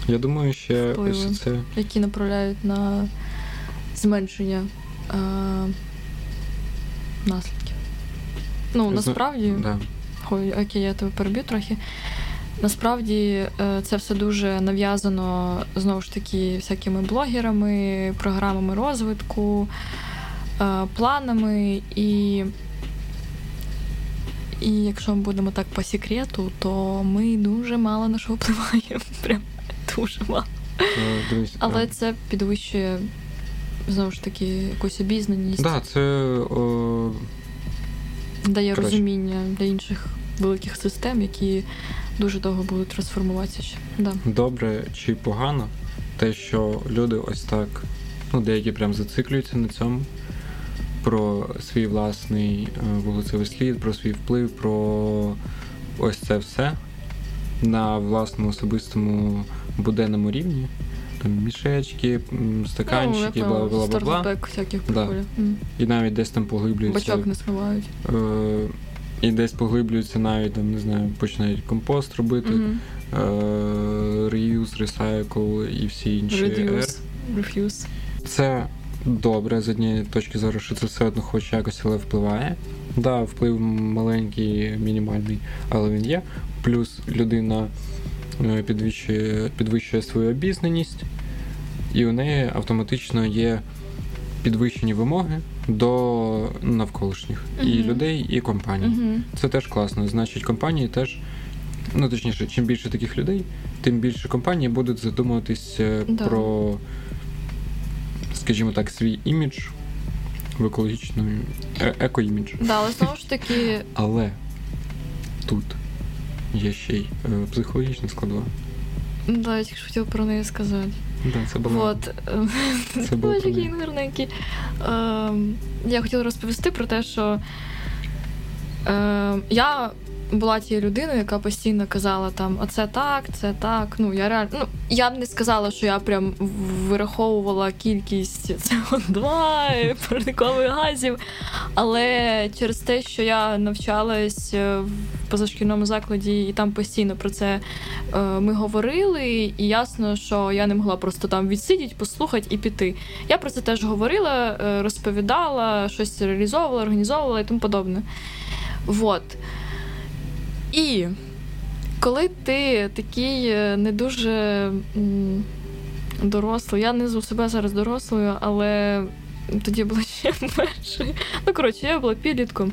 Я думаю, ще Впливи. ось це. які направляють на зменшення е, наслідків. Ну, насправді, Да. Окей, я тебе переб'ю трохи. Насправді е, це все дуже нав'язано знову ж таки всякими блогерами, програмами розвитку, е, планами. І, і якщо ми будемо так по секрету, то ми дуже мало на що впливаємо. Прям дуже мало. Е, Але це підвищує знову ж таки якусь обізнаність. Да, це о, дає Коротше. розуміння для інших великих систем, які дуже довго будуть трансформуватися ще. Да. Добре чи погано, те, що люди ось так, ну, деякі прям зациклюються на цьому, про свій власний е, вуглецевий слід, про свій вплив, про ось це все на власному особистому буденному рівні. Там мішечки, стаканчики, бла бла бла бла. Стартапек всяких Да. приколів. І навіть десь там поглиблюються. Бачок не смивають. Е, і десь поглиблюються навіть там, не знаю, починають компост робити, е, reuse, recycle і всі інші. Reduce, refuse. Це добре з однієї точки зору, що це все одно хоч якось, але впливає. Да, вплив маленький, мінімальний, але він є. Плюс людина е, підвищує, підвищує свою обізнаність, і у неї автоматично є підвищені вимоги до навколишніх і людей, і компаній. Це теж класно. Значить, компанії теж, ну точніше, чим більше таких людей, тим більше компанії будуть задумуватись е, Да. про, скажімо так, свій імідж в екологічному е- еко-імідж. Да, але знову ж таки, Але тут є ще й е, психологічна складова. да, я тільки ж хотіла про неї сказати. Да, це було. От. Це було такий гарненький. Ем, Я хотіла розповісти про те, що ем, я була тією людиною, яка постійно казала там, оце так, це так. Ну, я реально, ну, я б не сказала, що я прям вираховувала кількість СО2, парникових газів. Але через те, що я навчалась е, в позашкільному закладі, і там постійно про це е, ми говорили, і ясно, що я не могла просто там відсидіти, послухати і піти. Я про це теж говорила, е, розповідала, щось реалізовувала, організовувала і тому подобне. Вот. І коли ти такий е, не дуже дорослий, я не себе зараз дорослою, але тоді була ще менше. Ну, коротше, я була підлітком.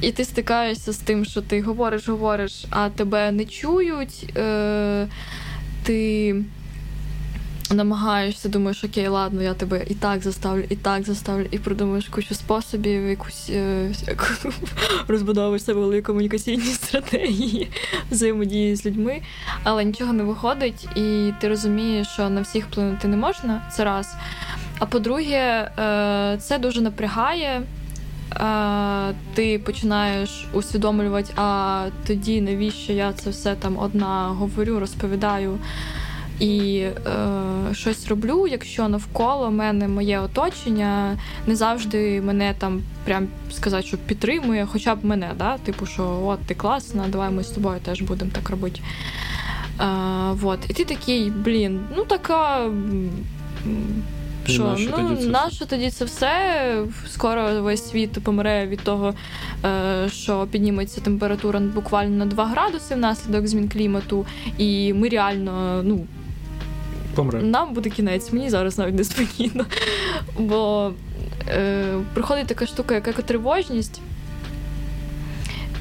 І ти стикаєшся з тим, що ти говориш, говориш, а тебе не чують. Е, ти намагаєшся, думаєш, окей, ладно, я тебе і так заставлю, і так заставлю, і придумаєш кучу способів, якусь е, розбудовуєш себе великі комунікаційні стратегії взаємодії з людьми, але нічого не виходить, і ти розумієш, що на всіх вплинути не можна, це раз. А по-друге, е, це дуже напрягає. Е, Ти починаєш усвідомлювати, а тоді навіщо я це все там одна говорю, розповідаю і е, щось роблю, якщо навколо мене моє оточення не завжди мене там прям сказати, що підтримує, хоча б мене, да? типу, що от ти класна, давай ми з тобою теж будемо так робити. Е, вот. І ти такий, блін, ну така. Що, нащо тоді ну, це тоді це все? Скоро весь світ помре від того, е, що підніметься температура буквально на 2 градуси внаслідок змін клімату, і ми реально, ну, Помре. нам буде кінець, мені зараз навіть неспокійно. Бо е, приходить така штука, як екотривожність.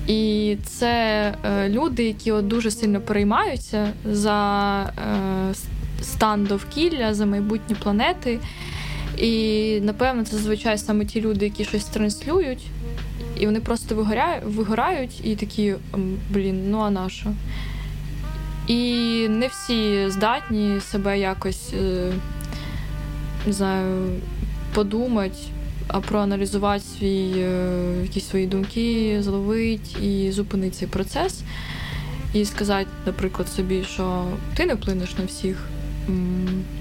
І це е, люди, які от дуже сильно переймаються за е, стан довкілля, за майбутнє планети. І напевно це зазвичай саме ті люди, які щось транслюють, і вони просто вигоряють, вигорають і такі, блін, ну а на що? І не всі здатні себе якось е, не знаю, подумати, а проаналізувати свій, е, якісь свої думки, зловити і зупинити цей процес. І сказати, наприклад, собі, що ти не вплинеш на всіх.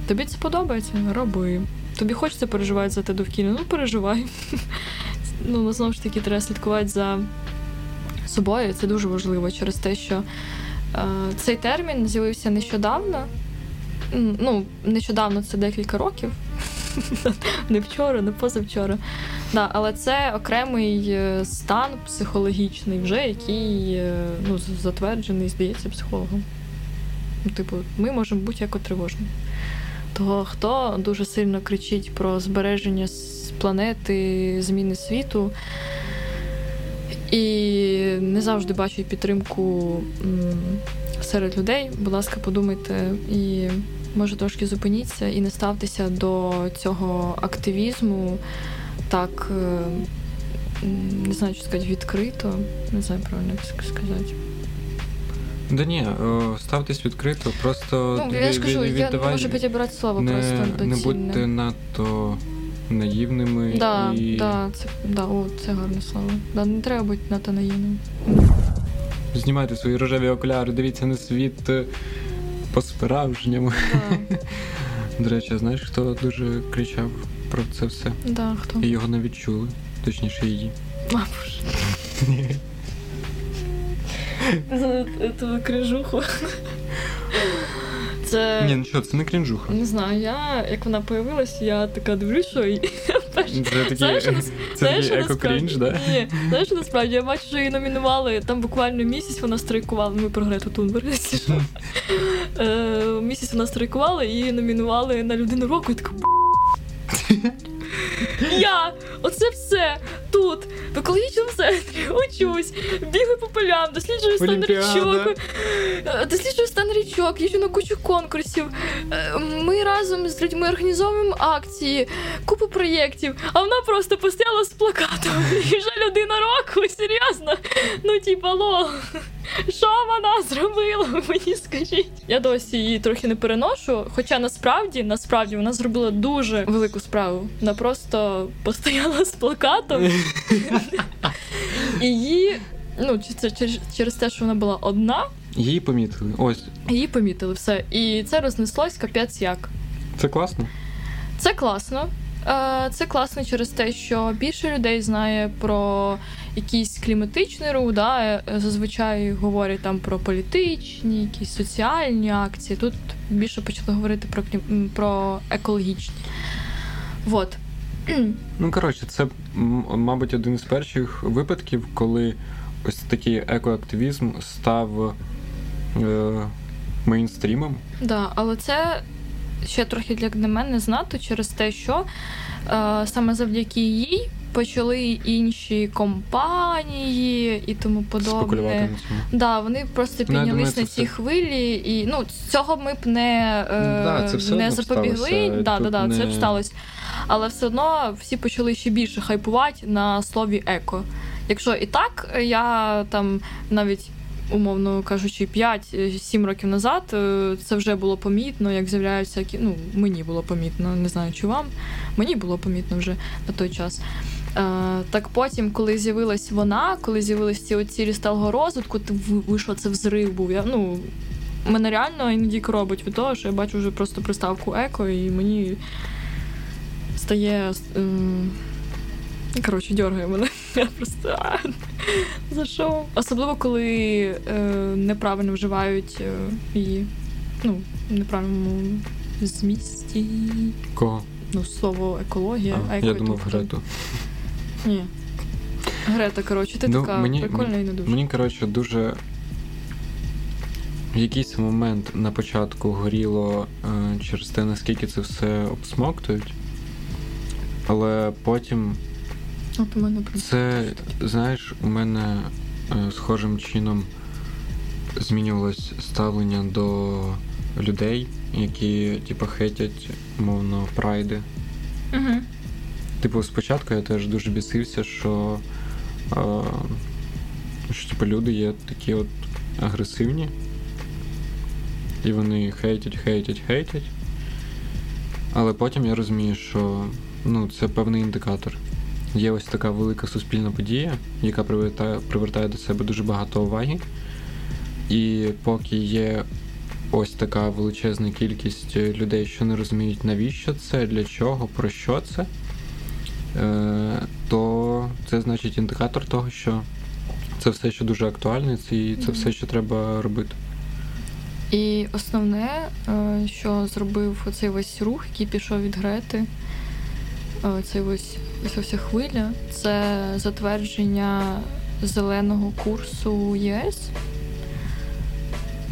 Тобі це подобається, роби. Тобі хочеться переживати за те довкілля, ну переживай. Ну, знову ж таки, треба слідкувати за собою. Це дуже важливо через те, що цей термін з'явився нещодавно. Ну, нещодавно це декілька років. Не вчора, не позавчора. Да, але це окремий е, стан психологічний, вже який е, ну, затверджений, здається, психологом. Ну, Типу, ми можемо бути як тривожні. Того, хто дуже сильно кричить про збереження планети, зміни світу. І не завжди бачить підтримку серед людей. Будь ласка, подумайте і може трошки зупиніться і не ставтеся до цього активізму так, е, не знаю, що сказати, відкрито. Не знаю правильно як сказати. Да ні, ставтесь відкрито, просто Ну, я ж кажу, я не можу підібрати слово не, просто не будьте надто наївними Да, і да, це, да, о, це гарне слово. Да, не треба бути надто наївним. знімайте свої рожеві окуляри, дивіться на світ е, по-справжньому. Да, До речі, знаєш, хто дуже кричав про це все? да, хто? І його навіть чули, точніше її. А, боже. Ту крижуху. Це. Ні, ну що, це не крінжуха. Не знаю, я як вона появилась, я така дивлюсь, що і Знаєш, еко-крінж, да? Ні, знаєш, насправді я бачу, що її номінували там буквально місяць вона страйкувала. Ми про Грету Тунберг. Е, Місяць вона страйкувала і номінували на людину року. І така. Я оце все тут, в екологічному центрі, учусь, бігаю по полям, досліджую стан річок, е, досліджую стан річок, їжджу на кучу конкурсів. Е, Ми разом з людьми організовуємо акції, купу проєктів, а вона просто постояла з плакатом. І вже людина року, серйозно. Ну, типа, лол. Що вона зробила? Мені скажіть. Я досі її трохи не переношу. Хоча насправді, насправді вона зробила дуже велику справу. Вона просто постояла з плакатом. І її, ну, через, через те, що вона була одна, Її помітили. Ось, її помітили все. І це рознеслось капець як. це класно. Це класно. Е, Це класно через те, що більше людей знає про якийсь кліматичний рух, да? е, зазвичай говорять там про політичні, якісь соціальні акції. Тут більше почали говорити про клім... про екологічні. Вот. Ну, коротше, це, мабуть, один із перших випадків, коли ось такий екоактивізм став е, мейнстрімом. Да, але це ще трохи для мене знато через те, що е, саме завдяки їй почали інші компанії і тому подобне. Да, вони просто Ну, піднялись думаю, на цій все- хвилі, і ну цього ми б не, е, Да, це все не запобігли. Да, да, да, це б не- сталося. Але все одно всі почали ще більше хайпувати на слові еко. Якщо і так, я там навіть. Умовно кажучи, 5-7 років назад е, це вже було помітно, як з'являються ну мені було помітно, не знаю, чи вам. Мені було помітно вже на той час. Е, так потім, коли з'явилась вона, коли з'явились ці оці сталого розвитку, вийшло це взрив був. Я, ну, мене реально іноді робить від того, що я бачу вже просто приставку еко, і мені стає. ем, Коротше, дьоргає мене. Я просто а, за що? Особливо, коли е, неправильно вживають е, її. Ну, в неправильному змісті. Кого? Ну, слово екологія, А, еко я думав, Грету. Ні. Грета, коротше, ти Ну, така мені- прикольна і не дуже. Мені, коротше, дуже. В якийсь момент на початку горіло е, через те, наскільки це все обсмоктують. Але потім От у мене це, знаєш, у мене е, схожим чином змінювалось ставлення до людей, які, типу, хейтять, мовно, прайди. Мгм. Типу, спочатку я теж дуже бісився, що, е, що типу, люди є такі от агресивні. І вони хейтять, хейтять, хейтять. Але потім я розумію, що ну, це певний індикатор. Є ось така велика суспільна подія, яка привертає, привертає до себе дуже багато уваги. І поки є ось така величезна кількість людей, що не розуміють, навіщо це, для чого, про що це, е, то це значить індикатор того, що це все ще дуже актуальне, це- і це все, що треба робити. І основне, е, що зробив оцей весь рух, який пішов від Грети, е, цей ось ця вся хвиля, це затвердження зеленого курсу ЄС.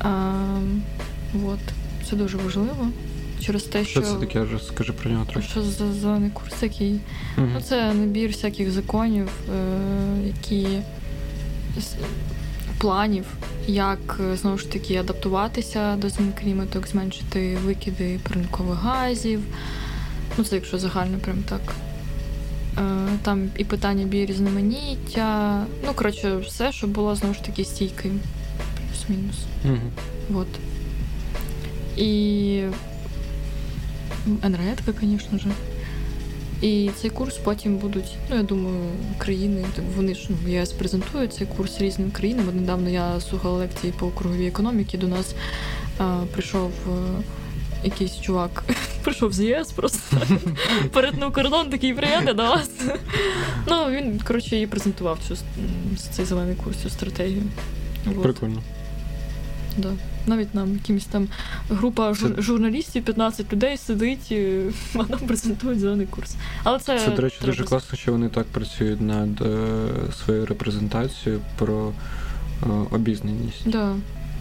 А, от. Це дуже важливо. Через те, Що що, це таке? Вже скажи про нього трохи. що за зелений курс, який Мгм. Ну, це набір всяких законів, е, які планів, як е, знову ж таки адаптуватися до змін клімату, як зменшити викиди парникових газів. Ну, це якщо загально прям так. Там і питання біорізноманіття. Ну, коротше, все, щоб було знову ж таки стійкою. Плюс-мінус. Угу. Вот. І енергетика, звісно ж. І цей курс потім будуть, ну я думаю, країни, вони ж ну, ЄС презентують цей курс різним країнам. От недавно я слухала лекції по круговій економіці. До нас а, прийшов а, якийсь чувак, прийшов з ЄС, просто перетнув кордон, такий приємний до вас. Ну він коротше і презентував цю цей зелений курс, цю стратегію. Прикольно. Да. Навіть нам якимось там група жур- журналістів, 15 людей сидить, і нам презентують зелений курс. Але це Це, до речі, треба... дуже класно, що вони так працюють над е, своєю репрезентацією про е, обізнаність. Да.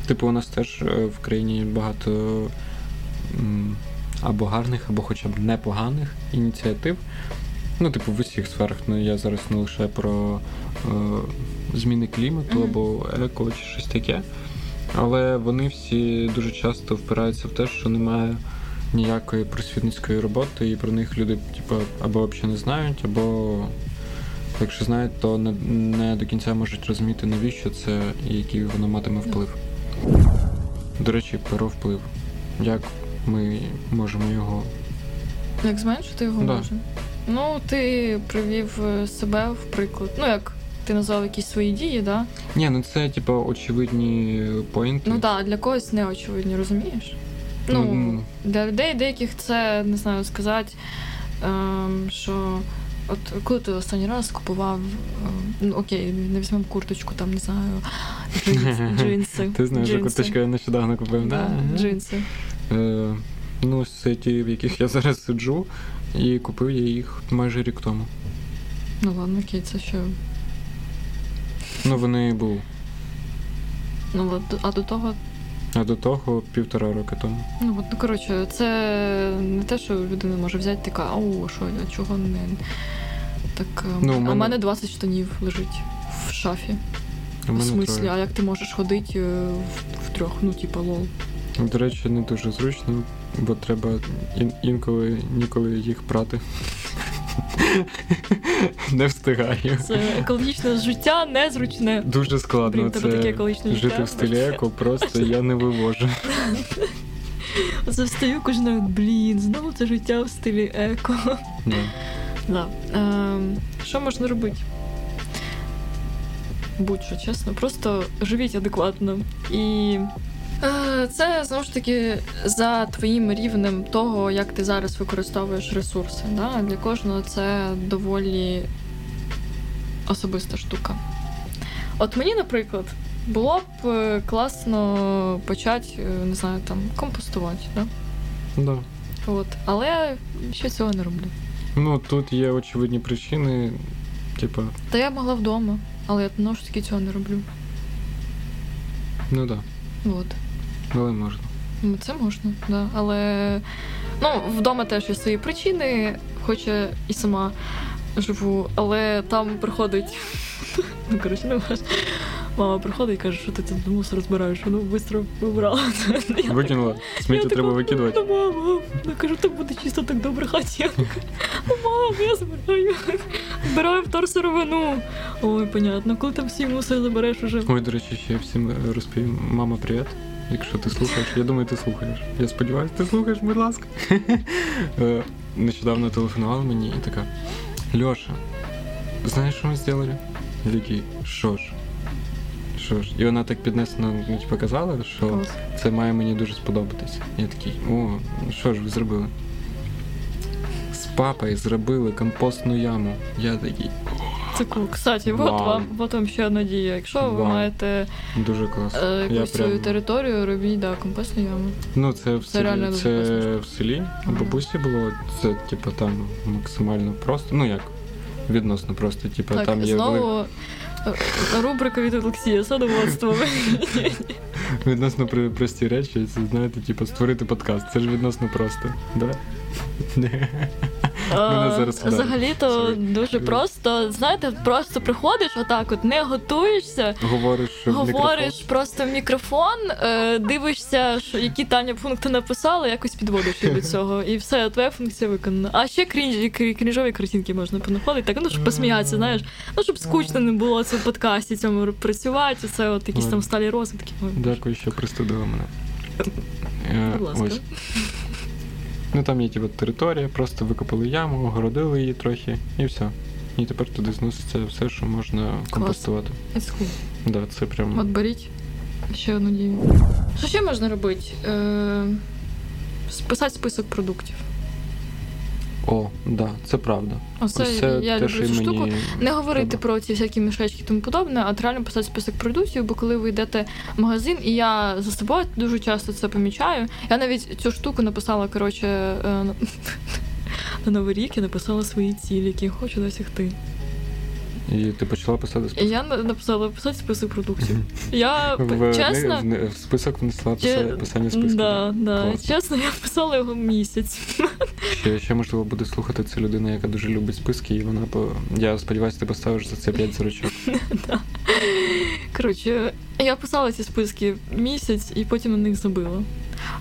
Типу, у нас теж е, в країні багато м, або гарних, або хоча б непоганих ініціатив. Ну, типу, в усіх сферах. Ну, я зараз не лише про е, зміни клімату Мгм. або еко чи щось таке. Але вони всі дуже часто впираються в те, що немає ніякої просвітницької роботи, і про них люди, типу, або взагалі не знають, або якщо знають, то не, не до кінця можуть розуміти, навіщо це і який воно матиме вплив. До речі, про вплив. Як ми можемо його. Як зменшити його Да. може? Ну, ти привів е, себе в приклад. Ну, як ти назвав якісь свої дії, да? Ні, ну це, типу, очевидні поінти. Ну так, для когось не очевидні, розумієш? Ну, Ну, для людей деяких це не знаю сказати, ем, що от коли ти останній раз купував, ем, ну окей, не візьмемо курточку, там не знаю, джинс, джинси. Ти знаєш, що курточку я нещодавно купив. Да, Да. джинси. Е, ну, це ті, в яких я зараз сиджу, і купив я їх майже рік тому. Ну ладно, окей, це що. Ну, вони були. Ну а до того, А до того півтора роки тому. ну от, ну коротше, це не те, що людина може взяти така, ау, що я чого не. Так, ем, Ну, а мене- мене 20 штанів лежить в шафі. У В смислі, троє. а як ти можеш ходити е, в, в трьох? Ну, типа, лол. До речі, не дуже зручно, бо треба ін- інколи ніколи їх прати. Не встигаю. Це екологічне життя незручне. Дуже складно Блін, тебе таке жити в стилі еко, просто я не вивожу. Оце встаю кожен блін, знову це життя в стилі еко. Да. Ем, що можна робити? Будь-що, чесно, просто живіть адекватно. І це знову ж таки за твоїм рівнем того, як ти зараз використовуєш ресурси. Да? Для кожного це доволі особиста штука. От мені, наприклад, було б е, класно почати, е, не знаю, там, компостувати. Да? Да. От. Але ще цього не роблю. Ну тут є очевидні причини, типа, Та я могла вдома, але я знову ж таки цього не роблю. ну да, От. Але можна. Ну, Це можна, да. Але ну, вдома теж є свої причини, хоча і сама живу, але там приходить. Ну, коротше, не важливо. Мама приходить і каже, що ти тут мусор розбираєш, ну швидко вибрала. Викинула. Сміття треба «Ну, викидувати. Ну, мама, я кажу, так буде чисто так добре хаті. Ну, мама, я збираю. Збираю вторсировину. Ой, понятно, коли там всі мусор забереш уже. Ой, до речі, ще всім розповім. Мама, привіт. Якщо ти слухаєш, я думаю, ти слухаєш. Я сподіваюся, ти слухаєш, будь ласка. Е, Нещодавно телефонувала мені і така: Льоша, знаєш, що ми зробили? Я такий, що ж? Що ж? І вона так піднесено ну, типу, казала, що Клас. це має мені дуже сподобатися. Я такий, о, що ж ви зробили? З папою зробили компостну яму. Я такий, Це кул. Кстати, от вам, от вам ще одна дія. Якщо ви Вау. маєте дуже класно. е, Я якусь свою прям- територію, робіть да, компостну яму. Ну, це в Це селі, реально дуже це класна в селі. У бабусі було. Це, типу, там максимально просто. Ну як? Відносно просто. Типу, так, там є знову рубрика від Олексія, садоводство. відносно прості речі. Це знаєте, типу, створити подкаст. Це ж відносно просто. Да? Зараз вдарить. Взагалі-то дуже просто. Знаєте, просто приходиш отак, от не готуєшся. Говориш Говориш просто в мікрофон, е, дивишся, що які Таня пункти написала, якось підводиш до цього, і все, твоя функція виконана. А ще крінжові картинки можна понаходити, так ну щоб посміятися, знаєш, ну щоб скучно не було це в подкасті цьому працювати. Це от якісь там сталі розвитки. Дякую, що пристудила мене. Е, Будь ласка. Ну там є типу, територія, просто викопали яму, огородили її трохи, і все. І тепер туди зноситься все, що можна компостувати. Cool. Да, це прям. От беріть ще одну дію. Що ще можна робити? Е, списати список продуктів. О, да, це правда. Оце Ось це я те, люблю цю штуку. Не говорити треба. про ці всякі мішечки і тому подобне, а реально писати список продуктів, бо коли ви йдете в магазин, і я за собою дуже часто це помічаю. Я навіть цю штуку написала, коротше, е, на- на Новий рік я написала свої цілі, які я хочу досягти. І ти почала писати список. я на- написала писати список продуктів. Я В, чесно. в, в список внесла Че- писання списку. Да, да. Клас. Чесно, я писала його місяць. Ще, ще можливо буде слухати це людина, яка дуже любить списки, і вона по. Я сподіваюся, ти поставиш за це 5 зірочок. Коротше, я писала ці списки місяць і потім на них забила.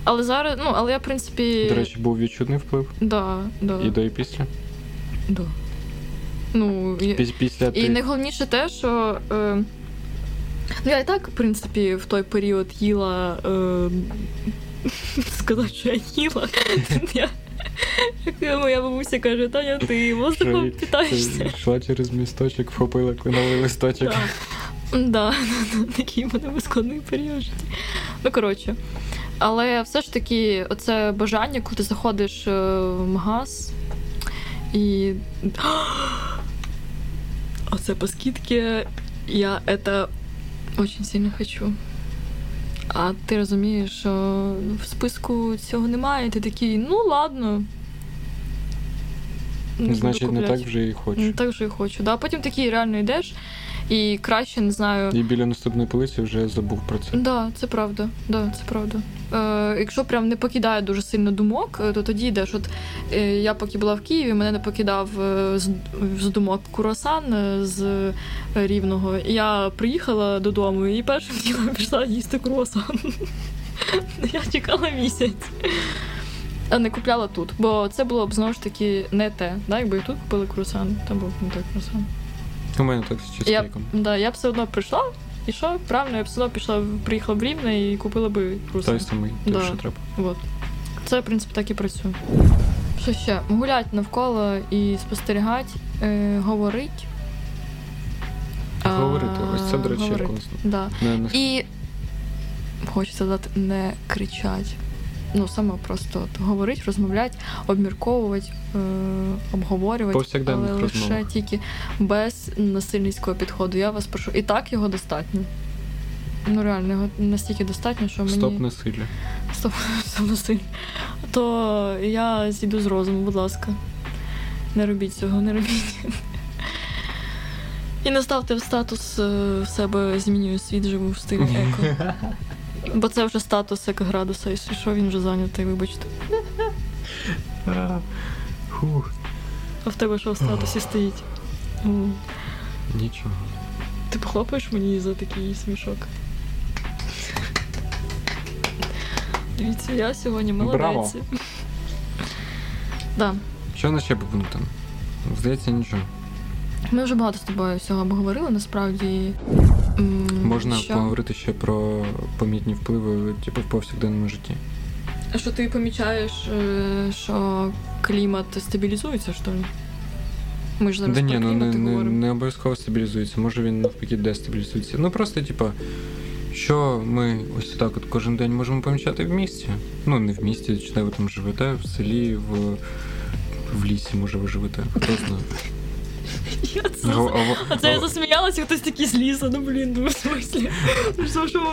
Але зараз, ну, але я, в принципі. До речі, був відчутний вплив да, да, і до, і після. да. Ну, і, Після і ти... найголовніше те, що. Е, ну, я і так, в принципі, в той період їла. Е, сказати, що я їла. я, як моя бабуся каже, Таня, ти воздухом питаєшся. йшла через місточок, вхопила кленовий листочок. Да. Да, такий в мене був складний період житті. Ну, коротше. Але все ж таки, оце бажання, коли ти заходиш е, в магаз і. Оце по скидці, я це дуже сильно хочу. А ти розумієш, що в списку цього немає, і ти такий, ну ладно. Не буду Значить, не купляти. так вже і хочу. Не так вже і хочу. Да, потім такий реально йдеш, і краще не знаю. І біля наступної полиці вже забув про це. Да, це правда. Да, це правда. Е, якщо прям не покидає дуже сильно думок, е, то тоді йдеш. От е, я поки була в Києві, мене не покидав е, з, з думок куросан е, з рівного. Я приїхала додому і першим ділом пішла їсти круасан. Я чекала місяць. А не купляла тут, бо це було б знову ж таки не те. Да? Якби і тут купили круасан, то був не той круасан. У мене так з Я, да, я б все одно прийшла, і що? Правильно, я б все одно пішла, приїхала в Рівне і купила би круасан. Той самий, Да. що треба. Вот. Це, в принципі, так і працює. Що ще? Гулять навколо і спостерігати, е, говорить. А, Говорити. Ось це, до речі, класно. Да. Не, не... І хочеться сказати, не кричать. Ну, саме просто от, говорить, розмовляти, обмірковувати, е, обговорювати, але лише розмовах. тільки без насильницького підходу. Я вас прошу. І так його достатньо. Ну, реально, його настільки достатньо, що мені. Стоп насилля. Стоп, стоп насиль. То я зійду з розуму, будь ласка. Не робіть цього, не робіть. І не ставте в статус е, в себе змінюю світ, живу в стилі еко. Бо це вже статус екоградуса, і що він вже зайнятий, вибачте. А, А в тебе що в статусі стоїть? О, Нічого. Ти похлопаєш мені за такий смішок? Дивіться, я сьогодні молодець. Да. Що в нас ще пунктам? Здається, нічого. Ми вже багато з тобою всього обговорили, насправді. Можна що? поговорити ще про помітні впливи, типу, в повсякденному житті. А Що ти помічаєш, е, що клімат стабілізується, що ли? Ми ж зараз Да ні, про ну не, клімат і не, говоримо. не обов'язково стабілізується, може він навпаки дестабілізується. Ну просто, типа, що ми ось так от кожен день можемо помічати в місті. Ну, не в місті, чи де ви там живете, в селі, в, в лісі, може, ви живете. Хто знає. Я це Гав- зас- аво- А це я засміялася, хтось такий з лісу, ну блін, ну в смислі. Ну,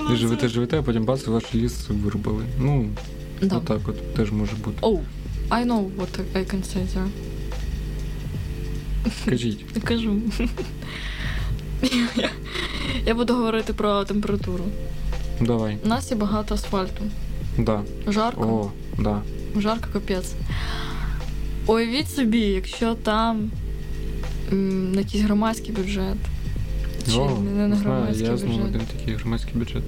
Ви живете, живете, а потім бац, ваш ліс вирубали. Ну, отак от теж може бути. Oh, I know what I can say there. Кажіть. Кажу. Я- буду говорити про температуру. Давай. У нас є багато асфальту. Да. Жарко. О, да. Жарко капець. Уявіть собі, якщо там на якийсь громадський бюджет. Чи О, не на не знаю, громадський я знав один такий громадський бюджет.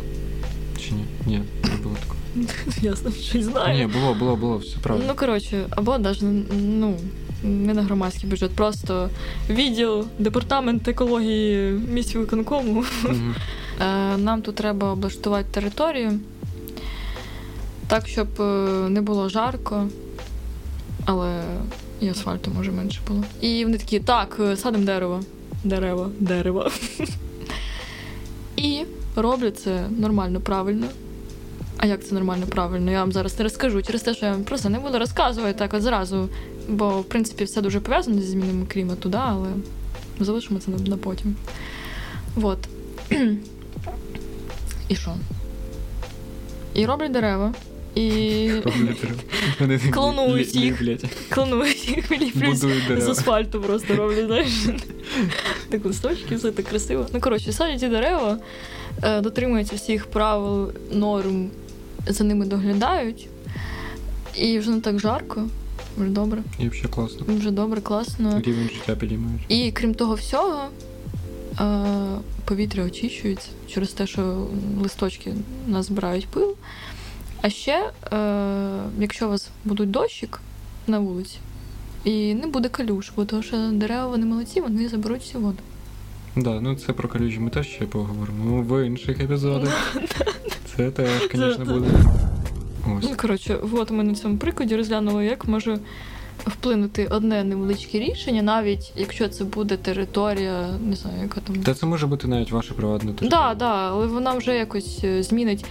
Чи ні? Ні, не було такого. Ясно, щось знаю. Ні, було, було, було, все правда. Ну, коротше, або навіть ну, не на громадський бюджет, просто відділ, департамент екології місць виконкому. Е, Нам тут треба облаштувати територію так, щоб е, не було жарко, але і асфальту може менше було. І вони такі, так, е, садимо дерево. Дерева, дерева. І роблять це нормально, правильно. А як це нормально, правильно? Я вам зараз не розкажу через те, що я вам просто не буду розказувати так от зразу. Бо, в принципі, все дуже пов'язано зі змінами клімату, да, але залишимо це на, потім. Вот. І що? І роблять дерева. І Клонують їх. клонують їх виліплюють з асфальту просто роблять, знаєш. Так листочки, все так красиво. Ну, коротше, садять ті дерева, е, дотримуються всіх правил, норм, за ними доглядають. І вже не так жарко, вже добре. І взагалі класно. Вже добре, класно. Рівень життя підіймають. І крім того всього, е, повітря очищується через те, що листочки у нас збирають пил. А ще, е, якщо у вас будуть дощик на вулиці, і не буде калюш, бо тому що дерева вони молодці, вони заберуть всю воду. Да, ну це про калюжі ми теж ще поговоримо. Ну, в інших епізодах. Це теж, звісно, буде. Ось. Ну, коротше, от ми на цьому прикладі розглянули, як може вплинути одне невеличке рішення, навіть якщо це буде територія, не знаю, яка там. Та це може бути навіть ваше приватне Так, да, да, але вона вже якось е, змінить.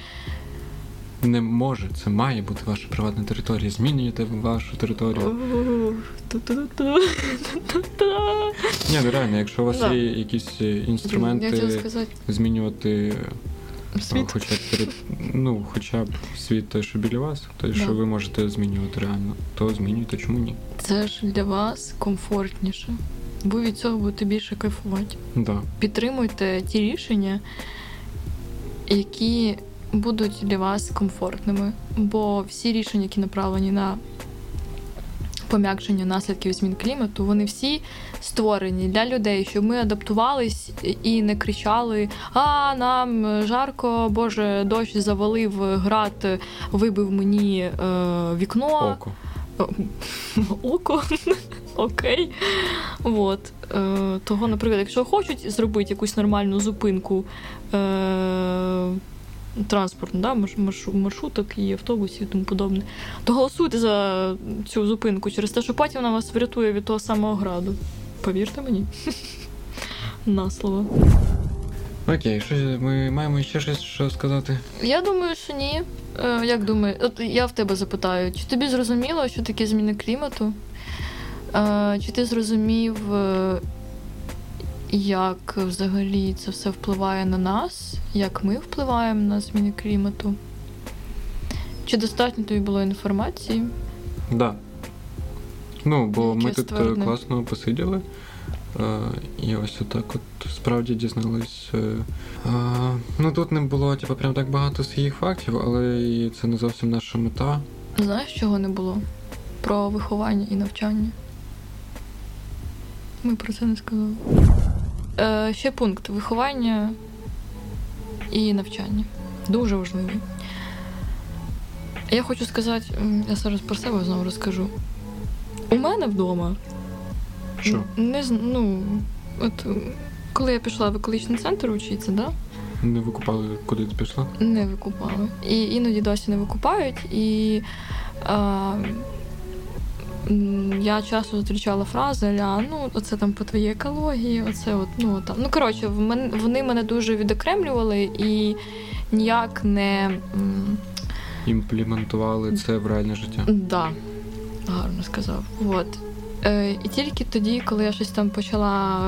Не може, це має бути ваша приватна територія. Змінюєте вашу територію. Ні, ну реально, якщо у вас є якісь е, інструменти змінювати е, світ. хоча б ну, хоча б світ той, що біля вас, той, Да. що ви можете змінювати реально, то змінюйте, чому ні? Це ж для вас комфортніше. Ви від цього будете більше кайфувати. Да. Підтримуйте ті рішення, які будуть для вас комфортними. Бо всі рішення, які направлені на пом'якшення наслідків змін клімату, вони всі створені для людей, щоб ми адаптувались і не кричали: А, нам жарко, Боже, дощ завалив, град вибив мені е, вікно. Око. Око. Окей. От. Е, того, наприклад, якщо хочуть зробити якусь нормальну зупинку е, транспортну, да, марш- марш- маршруток і автобусів і тому подобне, то голосуйте за цю зупинку через те, що потім вона вас врятує від того самого граду. Повірте мені. На слово. Окей, що ми маємо ще щось що сказати? Я думаю, що ні. Е, як думаєш? От я в тебе запитаю, чи тобі зрозуміло, що таке зміни клімату? Е, чи ти зрозумів, е, як взагалі це все впливає на нас, як ми впливаємо на зміни клімату? Чи достатньо тобі було інформації? Да. Ну, бо ми тут е, ствердне. класно посиділи. Е, і ось отак от справді дізнались. Е, ну тут не було, типу, прям так багато своїх фактів, але і це не зовсім наша мета. Знаєш, чого не було? Про виховання і навчання. Ми про це не сказали. Е, ще пункт виховання і навчання. Дуже важливий. Я хочу сказати, я зараз про себе знову розкажу. У мене вдома Що? не ну, от коли я пішла в екологічний центр вчитися, да? Не викупали, куди ти пішла? Не викупали. І іноді досі не викупають. І а, я часто зустрічала фрази ля, ну, оце там по твоїй екології, оце от, ну там. Ну, коротше, вони мене дуже відокремлювали і ніяк не. Імплементували це в реальне життя. Да, гарно сказав. От. Е, і тільки тоді, коли я щось там почала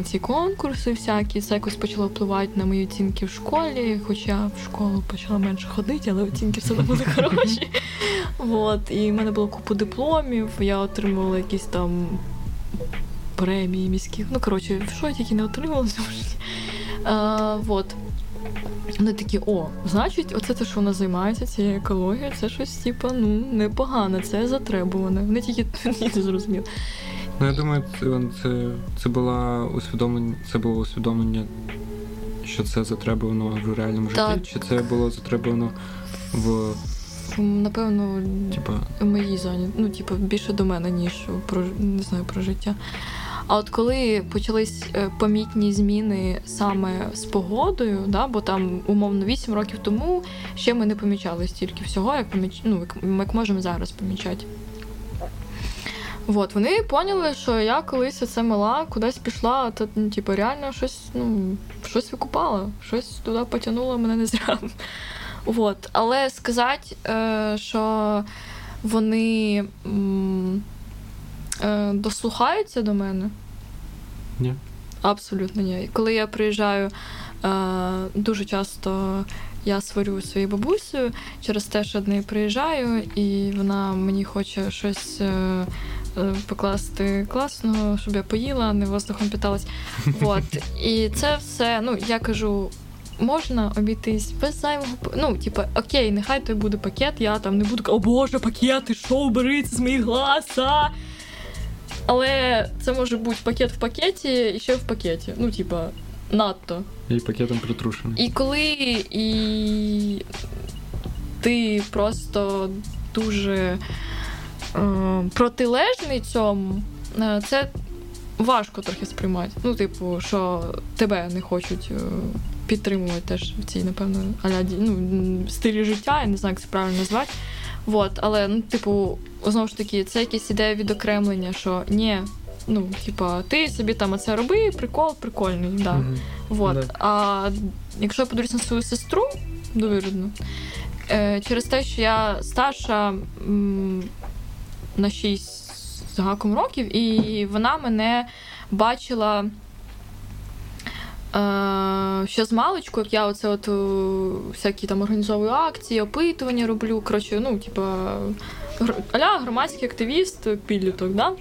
е, ці конкурси всякі, це якось почало впливати на мої оцінки в школі, хоча в школу почала менше ходити, але оцінки все одно були хороші. От. І в мене було купу дипломів, я отримувала якісь там премії міських. Ну, коротше, що я тільки не отримала. Е, от. Вони такі, о, значить, оце те, що вона займається цією екологією, це щось, типа, ну, непогане, це затребуване. Вони тільки не зрозуміли. Ну, я думаю, це, це, це, була усвідомлення, це було усвідомлення, що це затребувано в реальному житті, чи це було затребувано в Напевно, типа. мої зоні. Ну, типу, більше до мене, ніж про не знаю про життя. А от коли почались е, помітні зміни саме з погодою, да, бо там умовно 8 років тому ще ми не помічали стільки всього, як поміч... ну, як, можемо зараз помічати. От, вони поняли, що я колись це мала, кудись пішла, то ну, типу, реально щось, ну, щось викупала, щось туди потягнуло мене не зря. От. Але сказати, е, що вони е, дослухаються до мене. Ні. Абсолютно ні. Коли я приїжджаю, е, дуже часто я сварю зі своєю бабусею через те, що до неї приїжджаю, і вона мені хоче щось. Е, е, Покласти класно, щоб я поїла, не воздухом питалась. Вот. І це все, ну я кажу, можна обійтись без зайвого. Ну, типу, окей, нехай той буде пакет, я там не буду, о боже, пакет, ти що, убери з моїх глаз, а? Але це може бути пакет в пакеті і ще в пакеті. Ну, типа, надто. І пакетом притрушений. І коли і ти просто дуже е, протилежний цьому, е, це важко трохи сприймати. Ну, типу, що тебе не хочуть е, підтримувати теж в цій, напевно, аляді, ну, стилі життя, я не знаю, як це правильно назвати. Вот, але, ну, типу, знову ж таки, це якась ідея відокремлення, що ні, ну, типа, ти собі там оце роби, прикол, прикольний, да. Мгм. Вот. Да. А якщо я подивлюсь на свою сестру, довірно, е, через те, що я старша м, на 6 з гаком років, і вона мене бачила. Ще з маличку, як я оце от е, всякі там організовую акції, опитування роблю. Коротше, ну, типа, аля громадський активіст, підліток, да?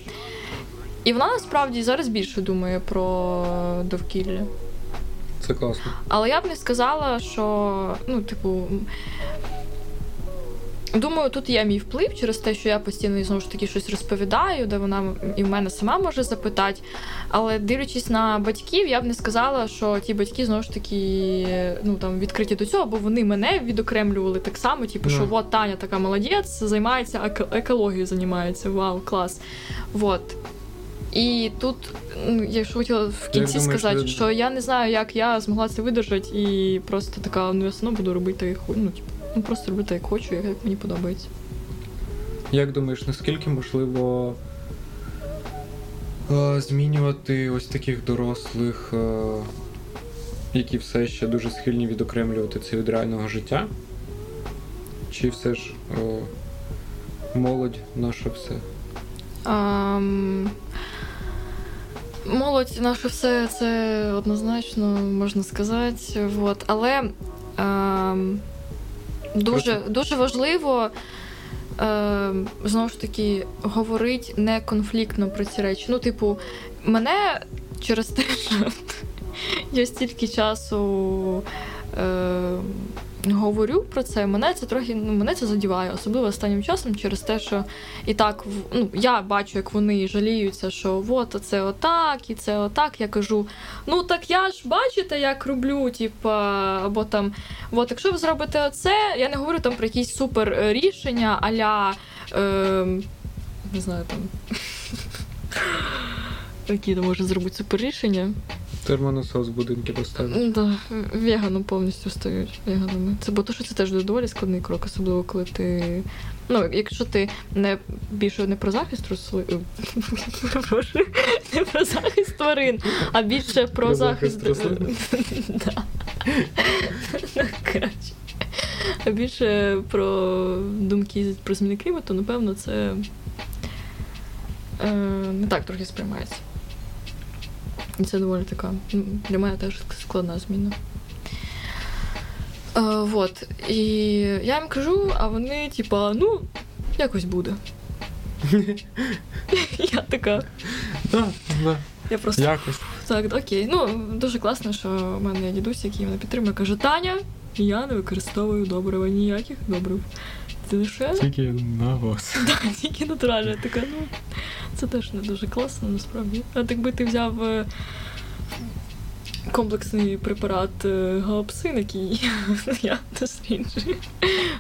І вона насправді зараз більше думає про довкілля. Це класно. Але я б не сказала, що, ну, типу. Думаю, тут є мій вплив через те, що я постійно знову ж таки щось розповідаю, де вона і в мене сама може запитати. Але дивлячись на батьків, я б не сказала, що ті батьки знову ж таки ну там відкриті до цього, бо вони мене відокремлювали так само, типу, що Ну. от Таня така молодець, займається еко- екологією, займається. Вау, клас. Вот. І тут, ну, я ж хотіла в кінці думаєш, сказати, ви- що я не знаю, як я змогла це видержати, і просто така, ну я все одно буду робити хочу. Ну, типу, ну просто робити як хочу, як мені подобається. Як думаєш, наскільки можливо е, змінювати ось таких дорослих, е, які все ще дуже схильні відокремлювати це від реального життя? Чи все ж е, молодь наша все? Ам, молодь наше все це однозначно можна сказати. Вот. Але ам, дуже, дуже важливо. Е, знову ж таки, говорити не конфліктно про ці речі. Ну, типу, мене через те, що я стільки часу е, говорю про це, мене це трохи ну, мене це задіває, особливо останнім часом, через те, що і так ну, я бачу, як вони жаліються, що от це отак, і це отак. Я кажу: ну так я ж бачите, як роблю, типа, або там, от якщо ви зробите оце, я не говорю там про якісь супер рішення, аля. Е, не знаю там. Які там може зробити супер рішення. Термонасос в будинки поставити. Да, веганом повністю стають веганами. Це бо то, що це теж доволі складний крок, особливо коли ти. Ну, якщо ти не більше не про захист рослин, не про захист тварин, а більше про, Про захист, захист рослин? Да. Ну. А більше про думки про зміни клімату, напевно, це е, не так трохи сприймається. І це доволі така для мене теж складна зміна. Е, вот. І я їм кажу, а вони, типа, ну, якось буде. я така. Да, да. Я просто Якось. Так, окей. Ну, дуже класно, що в мене є дідусь, який мене підтримує, каже, Таня, я не використовую добрива, ніяких добрив. Лише Тільки на вас. Так, тільки натуральна. Така, ну це теж не дуже класно, насправді. А якби ти взяв е, комплексний препарат е, гаопсин, який я досліджую,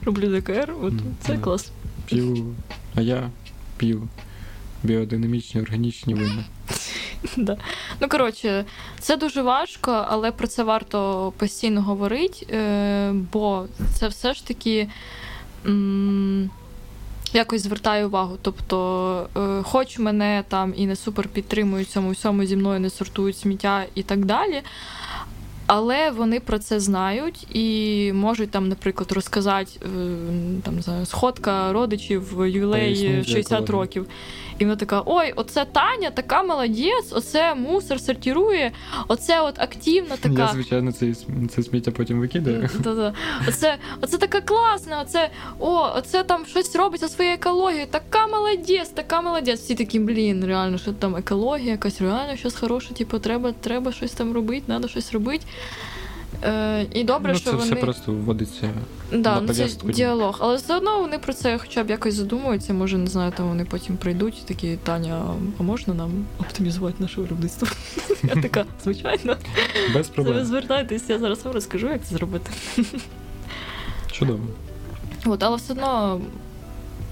роблю ДКР, от це да. клас. П'ю, а я п'ю біодинамічні органічні вина. Да. Ну, коротше, це дуже важко, але про це варто постійно говорити, е, бо це все ж таки якось звертаю увагу. Тобто, е, хоч мене там і не супер підтримують цьому всьому зі мною не сортують сміття і так далі. Але вони про це знають і можуть там, наприклад, розказати е, там знаю, сходка родичів ювілей Поясніть, 60 років. І вона така: ой, оце Таня, така молодець, оце мусор сортирує, оце от активна така. Я, звичайно, це, це сміття потім викидаю. Да-да. Оце, оце така класна, оце, о, оце там щось робить зі своєю екологією. Така молодець, така молодець. Всі такі, блін, реально, що там екологія, якась реально щось хороше, типу, треба, треба щось там робити, треба щось робити. Е, і добре, ну, що це вони. все просто вводиться. Да, на ну, це діалог. Але все одно вони про це хоча б якось задумуються. Може, не знаю, там вони потім прийдуть, такі Таня, а можна нам оптимізувати наше виробництво? Я така, звичайно. Без Це ви проблем. звертайтесь, я зараз вам розкажу, як це зробити. Чудово. От, але все одно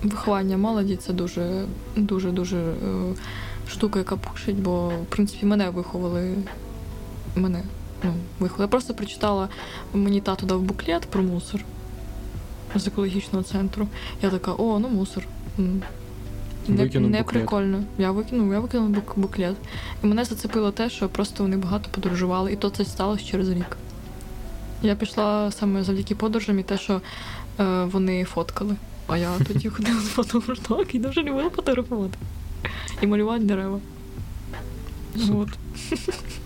виховання молоді це дуже, дуже, дуже е, штука, яка пушить, бо в принципі мене виховали. Мене ну, виховали. Я просто прочитала, мені тато дав буклет про мусор з екологічного центру. Я така, о, ну мусор. Не, Викинув не буклет. прикольно. Я викинув, я викинула бук- буклет. І мене зацепило те, що просто вони багато подорожували, і то це сталося через рік. Я пішла саме завдяки подорожам і те, що е, вони фоткали. А я тоді ходила з фотографок і дуже любила фотографувати. І малювати дерева. Супер. От.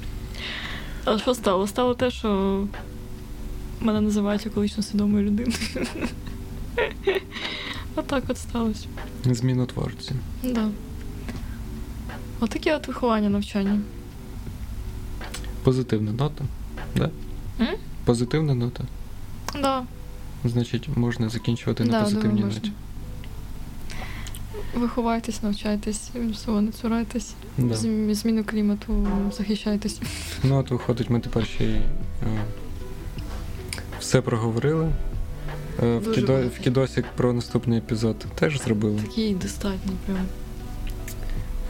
А що стало? Стало те, що мене називають екологічно свідомою людиною. Отак от сталося. Змінотворці. Да. Отаке от виховання навчання. Позитивна нота. Да? М? Позитивна нота. Да. Значить, можна закінчувати на Да, позитивній думаю, можна. Виховайтесь, навчайтесь, всього не цурайтесь. Да. Зміну клімату захищайтесь. Ну, от виходить, ми тепер ще й е, все проговорили. Е, в, кідо, в кідосик про наступний епізод теж зробили. Такий достатньо, прям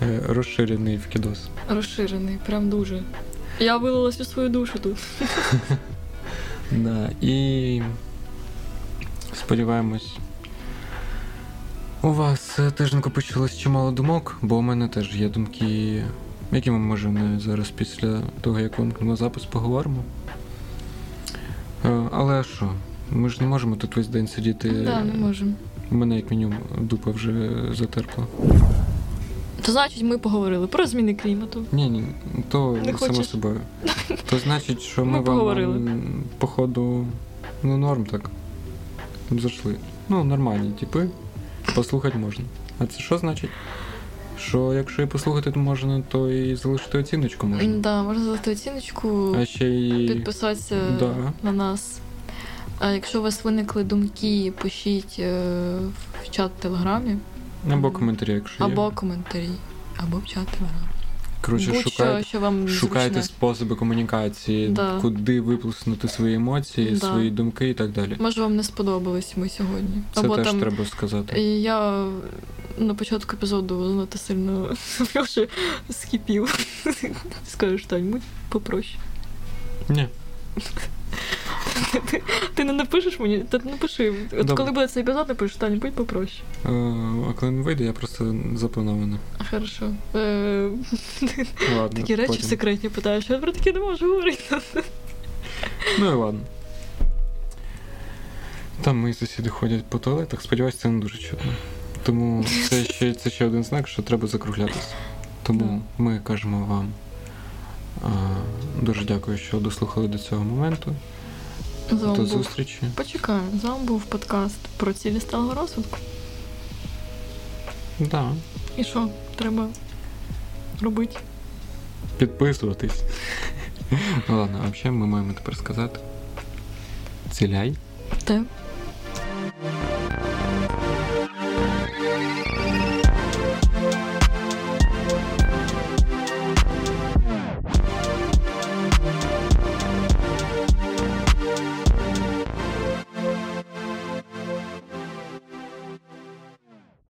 Е, розширений в кідос. розширений, прям дуже. Я вилила всю свою душу тут. Да. І сподіваємось. У вас е, теж накопичилось чимало думок, бо у мене теж є думки, які ми можемо зараз після того, як вимкнемо запис, поговоримо. Е, Але що? Ми ж не можемо тут весь день сидіти. Да, не можемо. У мене як мінімум дупа вже затерпла. То значить, ми поговорили про зміни клімату. Ні, ні, то Не само хочеш? собою. То значить, що ми, Ми вам поговорили. походу, ну норм так. Зайшли. Ну, нормальні типи. Послухати можна. А це що значить? Що якщо і послухати можна, то і залишити оціночку можна. Да, можна залишити оціночку, А ще й. підписатися Да. на нас. А якщо у вас виникли думки, пишіть е, в чат в телеграмі Або коментарі, якщо або є. коментарі, або в чат телеграмі. Коротше, шукайте, що вам шукайте зручне. способи комунікації, Да. куди виплеснути свої емоції, Да. свої думки і так далі. Може, вам не сподобались ми сьогодні. Це або теж там треба сказати. Я на початку епізоду занадто сильно вже скипів. Скажеш, Тань, будь попроще. Ні. Ти, ти не напишеш мені? Та напиши. От Добре. коли буде цей епізод, напишеш, Тань, будь попроще. Е, А коли не вийде, я просто заплановано. Хорошо. Е, Ладно. такі речі потім. секретні питаєш, я про таке не можу говорити. Ну і ладно. Там мої сусіди ходять по туалетах, сподіваюся, це не дуже чутно. Тому це ще, це ще один знак, що треба закруглятися. Тому ми кажемо вам дуже дякую, що дослухали до цього моменту. З вами До зустрічі. Почекаю, з вами був подкаст про цілі сталого розвитку. Да. І що треба робити? підписуватись. Ладно, а взагалі ми маємо тепер сказати. Ціляй. Те.